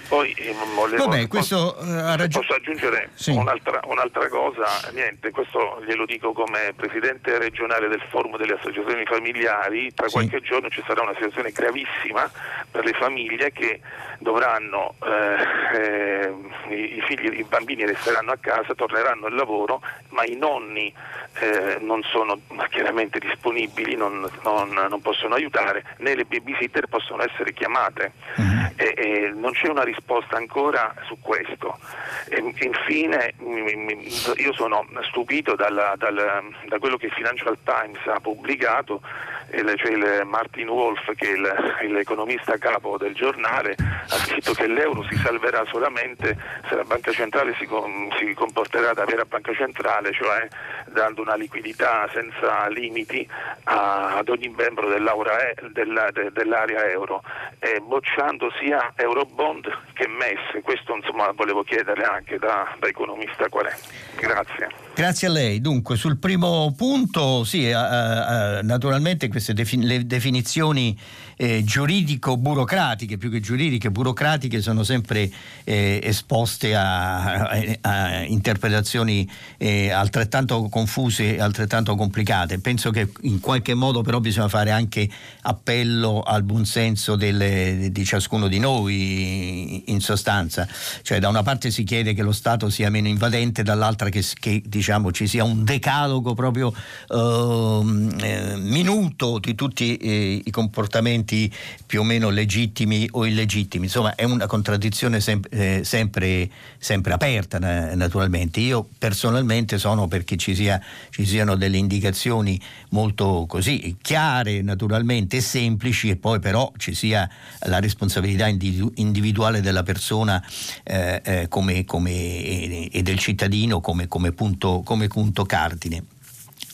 [SPEAKER 9] Poi eh, volevo,
[SPEAKER 2] Vabbè, questo,
[SPEAKER 9] posso,
[SPEAKER 2] uh, raggi-
[SPEAKER 9] posso aggiungere
[SPEAKER 2] sì.
[SPEAKER 9] un'altra, un'altra, cosa, niente, questo glielo dico come presidente regionale del forum delle associazioni familiari, tra
[SPEAKER 2] sì.
[SPEAKER 9] qualche giorno ci sarà una situazione gravissima per le famiglie che dovranno, eh, eh, i, figli, i bambini resteranno a casa, torneranno al lavoro, ma i nonni eh, non sono chiaramente disponibili, non, non, non, possono aiutare, né le babysitter possono essere chiamate. Mm-hmm. E, e non c'è una risposta ancora su questo. E, infine io sono stupito dalla, dalla, da quello che il Financial Times ha pubblicato, cioè il Martin Wolf che è il, l'economista capo del giornale ha scritto che l'euro si salverà solamente se la banca centrale si, si comporterà da vera banca centrale, cioè dando una liquidità senza limiti a, ad ogni membro dell'area, della, de, dell'area euro, eh, bocciando sia Eurobond che MES. Questo insomma volevo chiedere anche da, da economista qual è. Grazie.
[SPEAKER 2] Grazie a lei. Dunque, sul primo punto, sì, eh, eh, naturalmente queste defin- le definizioni eh, giuridico-burocratiche, più che giuridiche, burocratiche, sono sempre eh, esposte a, a, a interpretazioni eh, altrettanto confuse e altrettanto complicate. Penso che in qualche modo però bisogna fare anche appello al buonsenso delle, di ciascuno di noi, in sostanza. Cioè, da una parte si chiede che lo Stato sia meno invadente, dall'altra che, che diciamo, ci sia un decalogo proprio ehm, eh, minuto di tutti eh, i comportamenti più o meno legittimi o illegittimi. Insomma, è una contraddizione sem- eh, sempre, sempre, aperta, naturalmente. Io personalmente sono perché ci, sia, ci, siano delle indicazioni molto così chiare, naturalmente, semplici, e poi però ci sia la responsabilità individuale della persona eh, eh, come, come, e del cittadino come, come punto, punto cardine.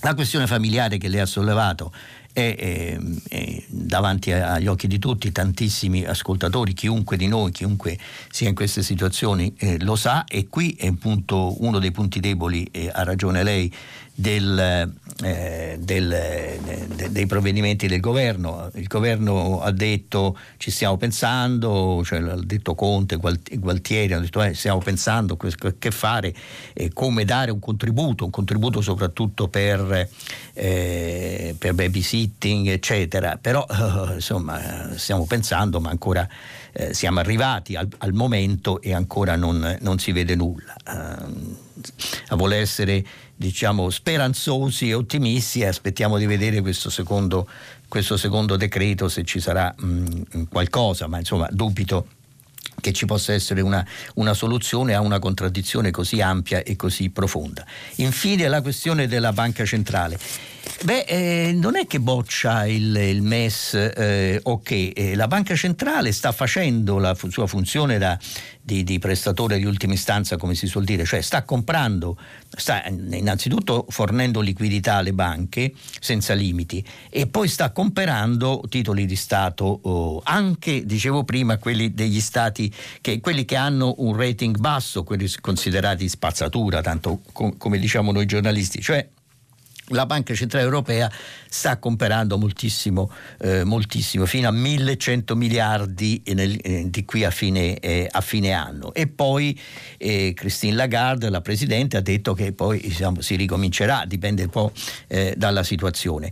[SPEAKER 2] La questione familiare che lei ha sollevato è, è, davanti agli occhi di tutti, tantissimi ascoltatori, chiunque di noi, chiunque sia in queste situazioni eh, lo sa e qui è punto, uno dei punti deboli, eh, ha ragione lei, del, eh, del, de, dei provvedimenti del governo. Il governo ha detto ci stiamo pensando, cioè ha detto Conte, Gualtieri, hanno detto eh, stiamo pensando che fare, eh, come dare un contributo, un contributo soprattutto per, eh, per babysitting, eccetera. Però *laughs* insomma stiamo pensando, ma ancora eh, siamo arrivati al, al, momento e ancora non, non si vede nulla. a voler essere diciamo, speranzosi e ottimisti e aspettiamo di vedere questo secondo, questo secondo decreto se ci sarà mh, qualcosa, ma insomma dubito che ci possa essere una, una, soluzione a una contraddizione così ampia e così profonda. Infine la questione della banca centrale. Beh, eh, non è che boccia il, il MES eh, o che eh, la banca centrale sta facendo la fu- sua funzione da, di, di, prestatore di ultima istanza, come si suol dire, cioè sta comprando, sta innanzitutto fornendo liquidità alle banche senza limiti e poi sta comprando titoli di Stato oh, anche, dicevo prima, quelli degli Stati, che, quelli che hanno un rating basso, quelli considerati spazzatura, tanto com- come diciamo noi giornalisti, cioè la Banca Centrale Europea sta comprando moltissimo, eh, moltissimo fino a 1100 miliardi nel, eh, di qui a fine, eh, a fine, anno. E poi eh, Christine Lagarde, la Presidente, ha detto che poi diciamo, si ricomincerà, dipende un po' eh, dalla situazione.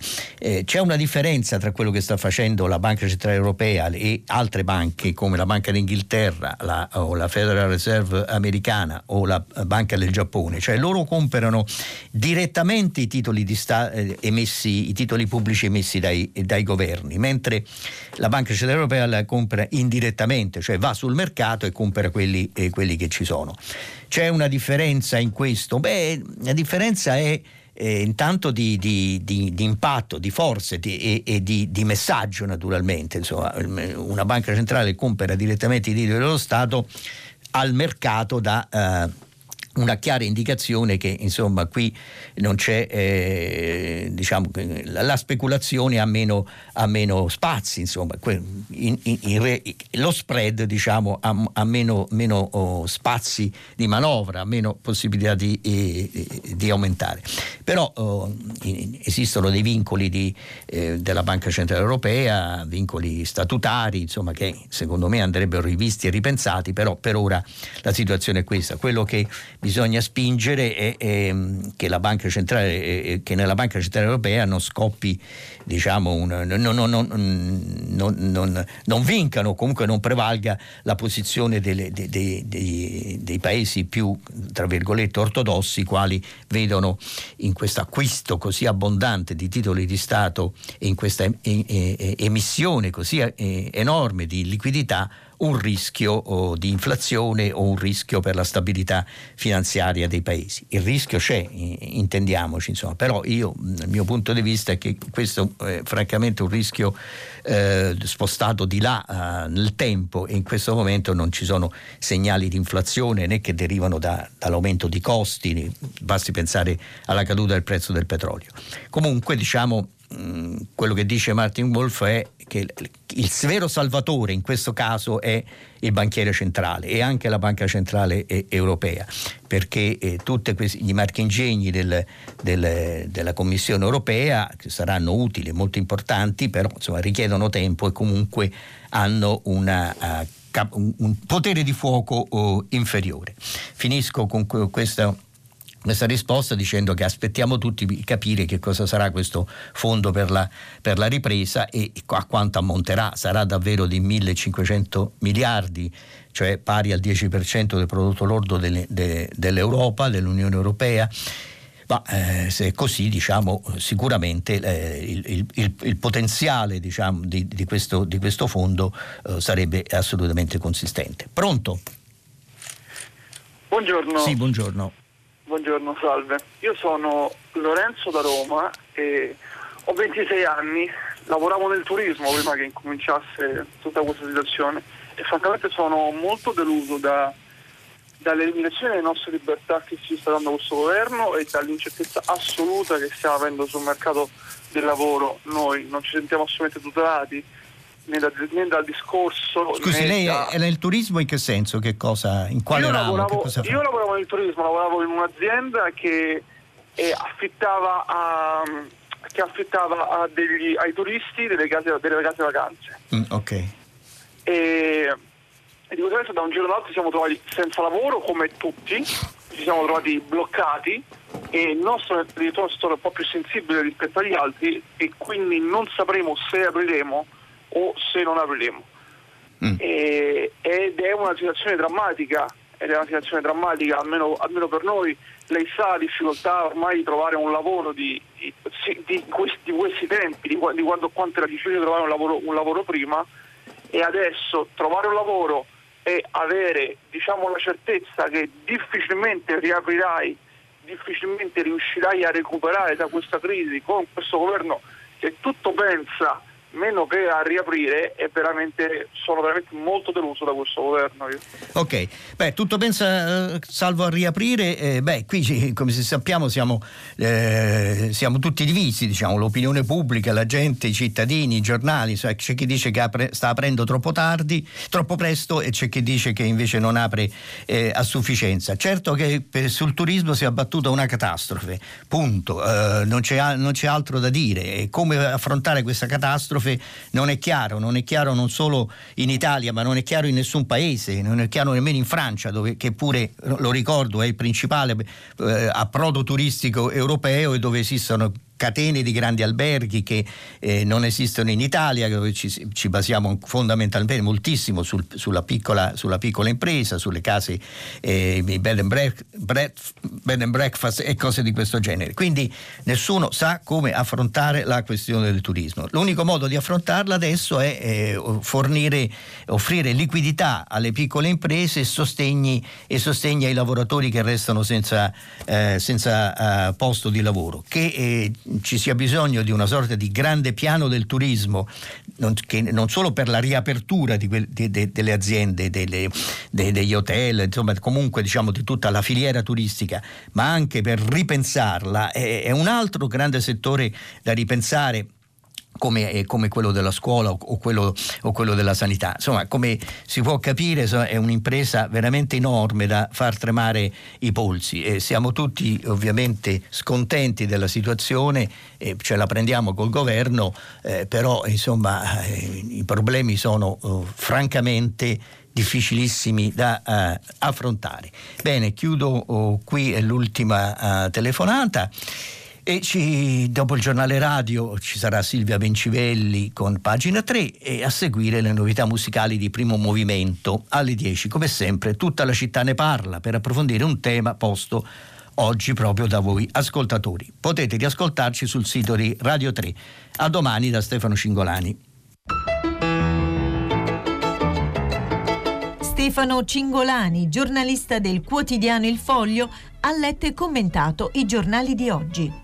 [SPEAKER 2] C'è una differenza tra quello che sta facendo la Banca Centrale Europea e altre banche come la Banca d'Inghilterra la, o la Federal Reserve americana o la Banca del Giappone, cioè loro comprano direttamente i titoli di sta- eh, emessi, i titoli pubblici emessi dai, dai, governi, mentre la Banca Centrale Europea la compra indirettamente, cioè va sul mercato e compra quelli, eh, quelli che ci sono. C'è una differenza in questo? Beh, la differenza è eh, intanto di, di, di, di, impatto, di forze e, e di, messaggio naturalmente. Insomma, una banca centrale compra direttamente i titoli dello Stato al mercato da... Eh, una chiara indicazione che insomma qui non c'è eh, diciamo la speculazione ha meno, ha meno spazi insomma. In, in, in lo spread diciamo ha, ha meno, meno oh, spazi di manovra meno possibilità di, eh, di aumentare. Però oh, esistono dei vincoli di, eh, della Banca Centrale Europea vincoli statutari insomma che secondo me andrebbero rivisti e ripensati però per ora la situazione è questa. Quello che bisogna spingere è, è che, la Banca Centrale, che nella Banca Centrale Europea non scoppi, diciamo, un, non, non, non, non, vincano, comunque non prevalga la posizione delle, dei, dei, dei, paesi più, tra virgolette, ortodossi, quali vedono in questo acquisto così abbondante di titoli di Stato e in questa emissione così eh, enorme di liquidità un rischio oh, di inflazione o un rischio per la stabilità finanziaria dei paesi. Il rischio c'è, intendiamoci, insomma, però io, dal mio punto di vista, è che questo è francamente un rischio eh, spostato di là eh, nel tempo e in questo momento non ci sono segnali di inflazione né che derivano da, dall'aumento di costi, basti pensare alla caduta del prezzo del petrolio. Comunque, diciamo, quello che dice Martin Wolf è che il vero salvatore in questo caso è il banchiere centrale e anche la Banca Centrale Europea, perché eh, tutti i marchingegni del, del, della Commissione Europea saranno utili, molto importanti, però insomma, richiedono tempo e comunque hanno una, uh, un potere di fuoco uh, inferiore. Finisco con questo questa risposta dicendo che aspettiamo tutti di capire che cosa sarà questo fondo per la, per la ripresa e a quanto ammonterà. Sarà davvero di 1500 miliardi, cioè pari al 10% del prodotto lordo delle, de, dell'Europa, dell'Unione Europea. Ma eh, se è così, diciamo, sicuramente eh, il, il, il, potenziale diciamo, di, di, questo, di, questo, fondo eh, sarebbe assolutamente consistente. Pronto?
[SPEAKER 10] Buongiorno.
[SPEAKER 2] Sì, buongiorno.
[SPEAKER 10] Buongiorno, salve. Io sono Lorenzo da Roma e ho 26 anni, lavoravo nel turismo prima che incominciasse tutta questa situazione e francamente sono molto deluso da, dall'eliminazione delle nostre libertà che ci sta dando questo governo e dall'incertezza assoluta che stiamo avendo sul mercato del lavoro. Noi non ci sentiamo assolutamente tutelati né, da, né dal discorso.
[SPEAKER 2] Scusi, lei da... è nel turismo in che senso? Che cosa, in quale
[SPEAKER 10] io
[SPEAKER 2] ramo?
[SPEAKER 10] Lavoravo, io lavoravo nel turismo, lavoravo in un'azienda che eh, affittava, a, che affittava a degli, ai turisti delle case, delle case vacanze.
[SPEAKER 2] Mm, ok.
[SPEAKER 10] E, e di conseguenza da un giorno all'altro ci siamo trovati senza lavoro come tutti, ci siamo trovati bloccati e il nostro direttore è stato un po' più sensibile rispetto agli altri e quindi non sapremo se apriremo o se non apriremo. Mm. E, ed è una situazione drammatica, ed è una situazione drammatica almeno, almeno per noi. Lei sa la difficoltà ormai di trovare un lavoro di, di, di, questi, di questi, tempi, di, quando, quanto era difficile trovare un lavoro, un lavoro prima e adesso trovare un lavoro e avere diciamo, la certezza che difficilmente riaprirai, difficilmente riuscirai a recuperare da questa crisi con questo governo che tutto pensa meno che a riaprire veramente, sono veramente molto deluso da questo governo. Io.
[SPEAKER 2] Ok, beh, tutto pensa salvo a riaprire, eh, beh, qui come sappiamo siamo, eh, siamo tutti divisi, diciamo, l'opinione pubblica, la gente, i cittadini, i giornali, cioè, c'è chi dice che apre, sta aprendo troppo tardi, troppo presto e c'è chi dice che invece non apre eh, a sufficienza. Certo che per, sul turismo si è abbattuta una catastrofe, punto, eh, non c'è, non c'è altro da dire come affrontare questa catastrofe catastrofe non è chiaro, non è chiaro non solo in Italia ma non è chiaro in nessun paese, non è chiaro nemmeno in Francia dove, che pure, lo ricordo, è il principale eh, approdo turistico europeo e dove esistono catene di grandi alberghi che eh, non esistono in Italia, dove ci, ci basiamo fondamentalmente moltissimo sul, sulla, piccola, sulla, piccola, impresa, sulle case, eh, bed, and break, bed, and breakfast e cose di questo genere. Quindi nessuno sa come affrontare la questione del turismo. L'unico modo di affrontarla adesso è eh, fornire, offrire liquidità alle piccole imprese e sostegni, e sostegni ai lavoratori che restano senza, eh, senza uh, posto di lavoro, che eh, ci sia bisogno di una sorta di grande piano del turismo, non, che, non solo per la riapertura di quel, di, de, delle aziende, delle, de, degli hotel, insomma comunque diciamo di tutta la filiera turistica, ma anche per ripensarla, è, è un altro grande settore da ripensare come, eh, come, quello della scuola o quello, o quello, della sanità. Insomma, come si può capire, è un'impresa veramente enorme da far tremare i polsi e siamo tutti ovviamente scontenti della situazione, e ce la prendiamo col governo, eh, però insomma eh, i problemi sono eh, francamente difficilissimi da uh, affrontare. Bene, chiudo oh, qui l'ultima uh, telefonata. E ci, dopo il giornale radio ci sarà Silvia Bencivelli con pagina 3 e a seguire le novità musicali di primo movimento alle 10. Come sempre, tutta la città ne parla per approfondire un tema posto oggi proprio da voi ascoltatori. Potete riascoltarci sul sito di Radio 3. A domani da Stefano Cingolani.
[SPEAKER 1] Stefano Cingolani, giornalista del quotidiano Il Foglio, ha letto e commentato i giornali di oggi.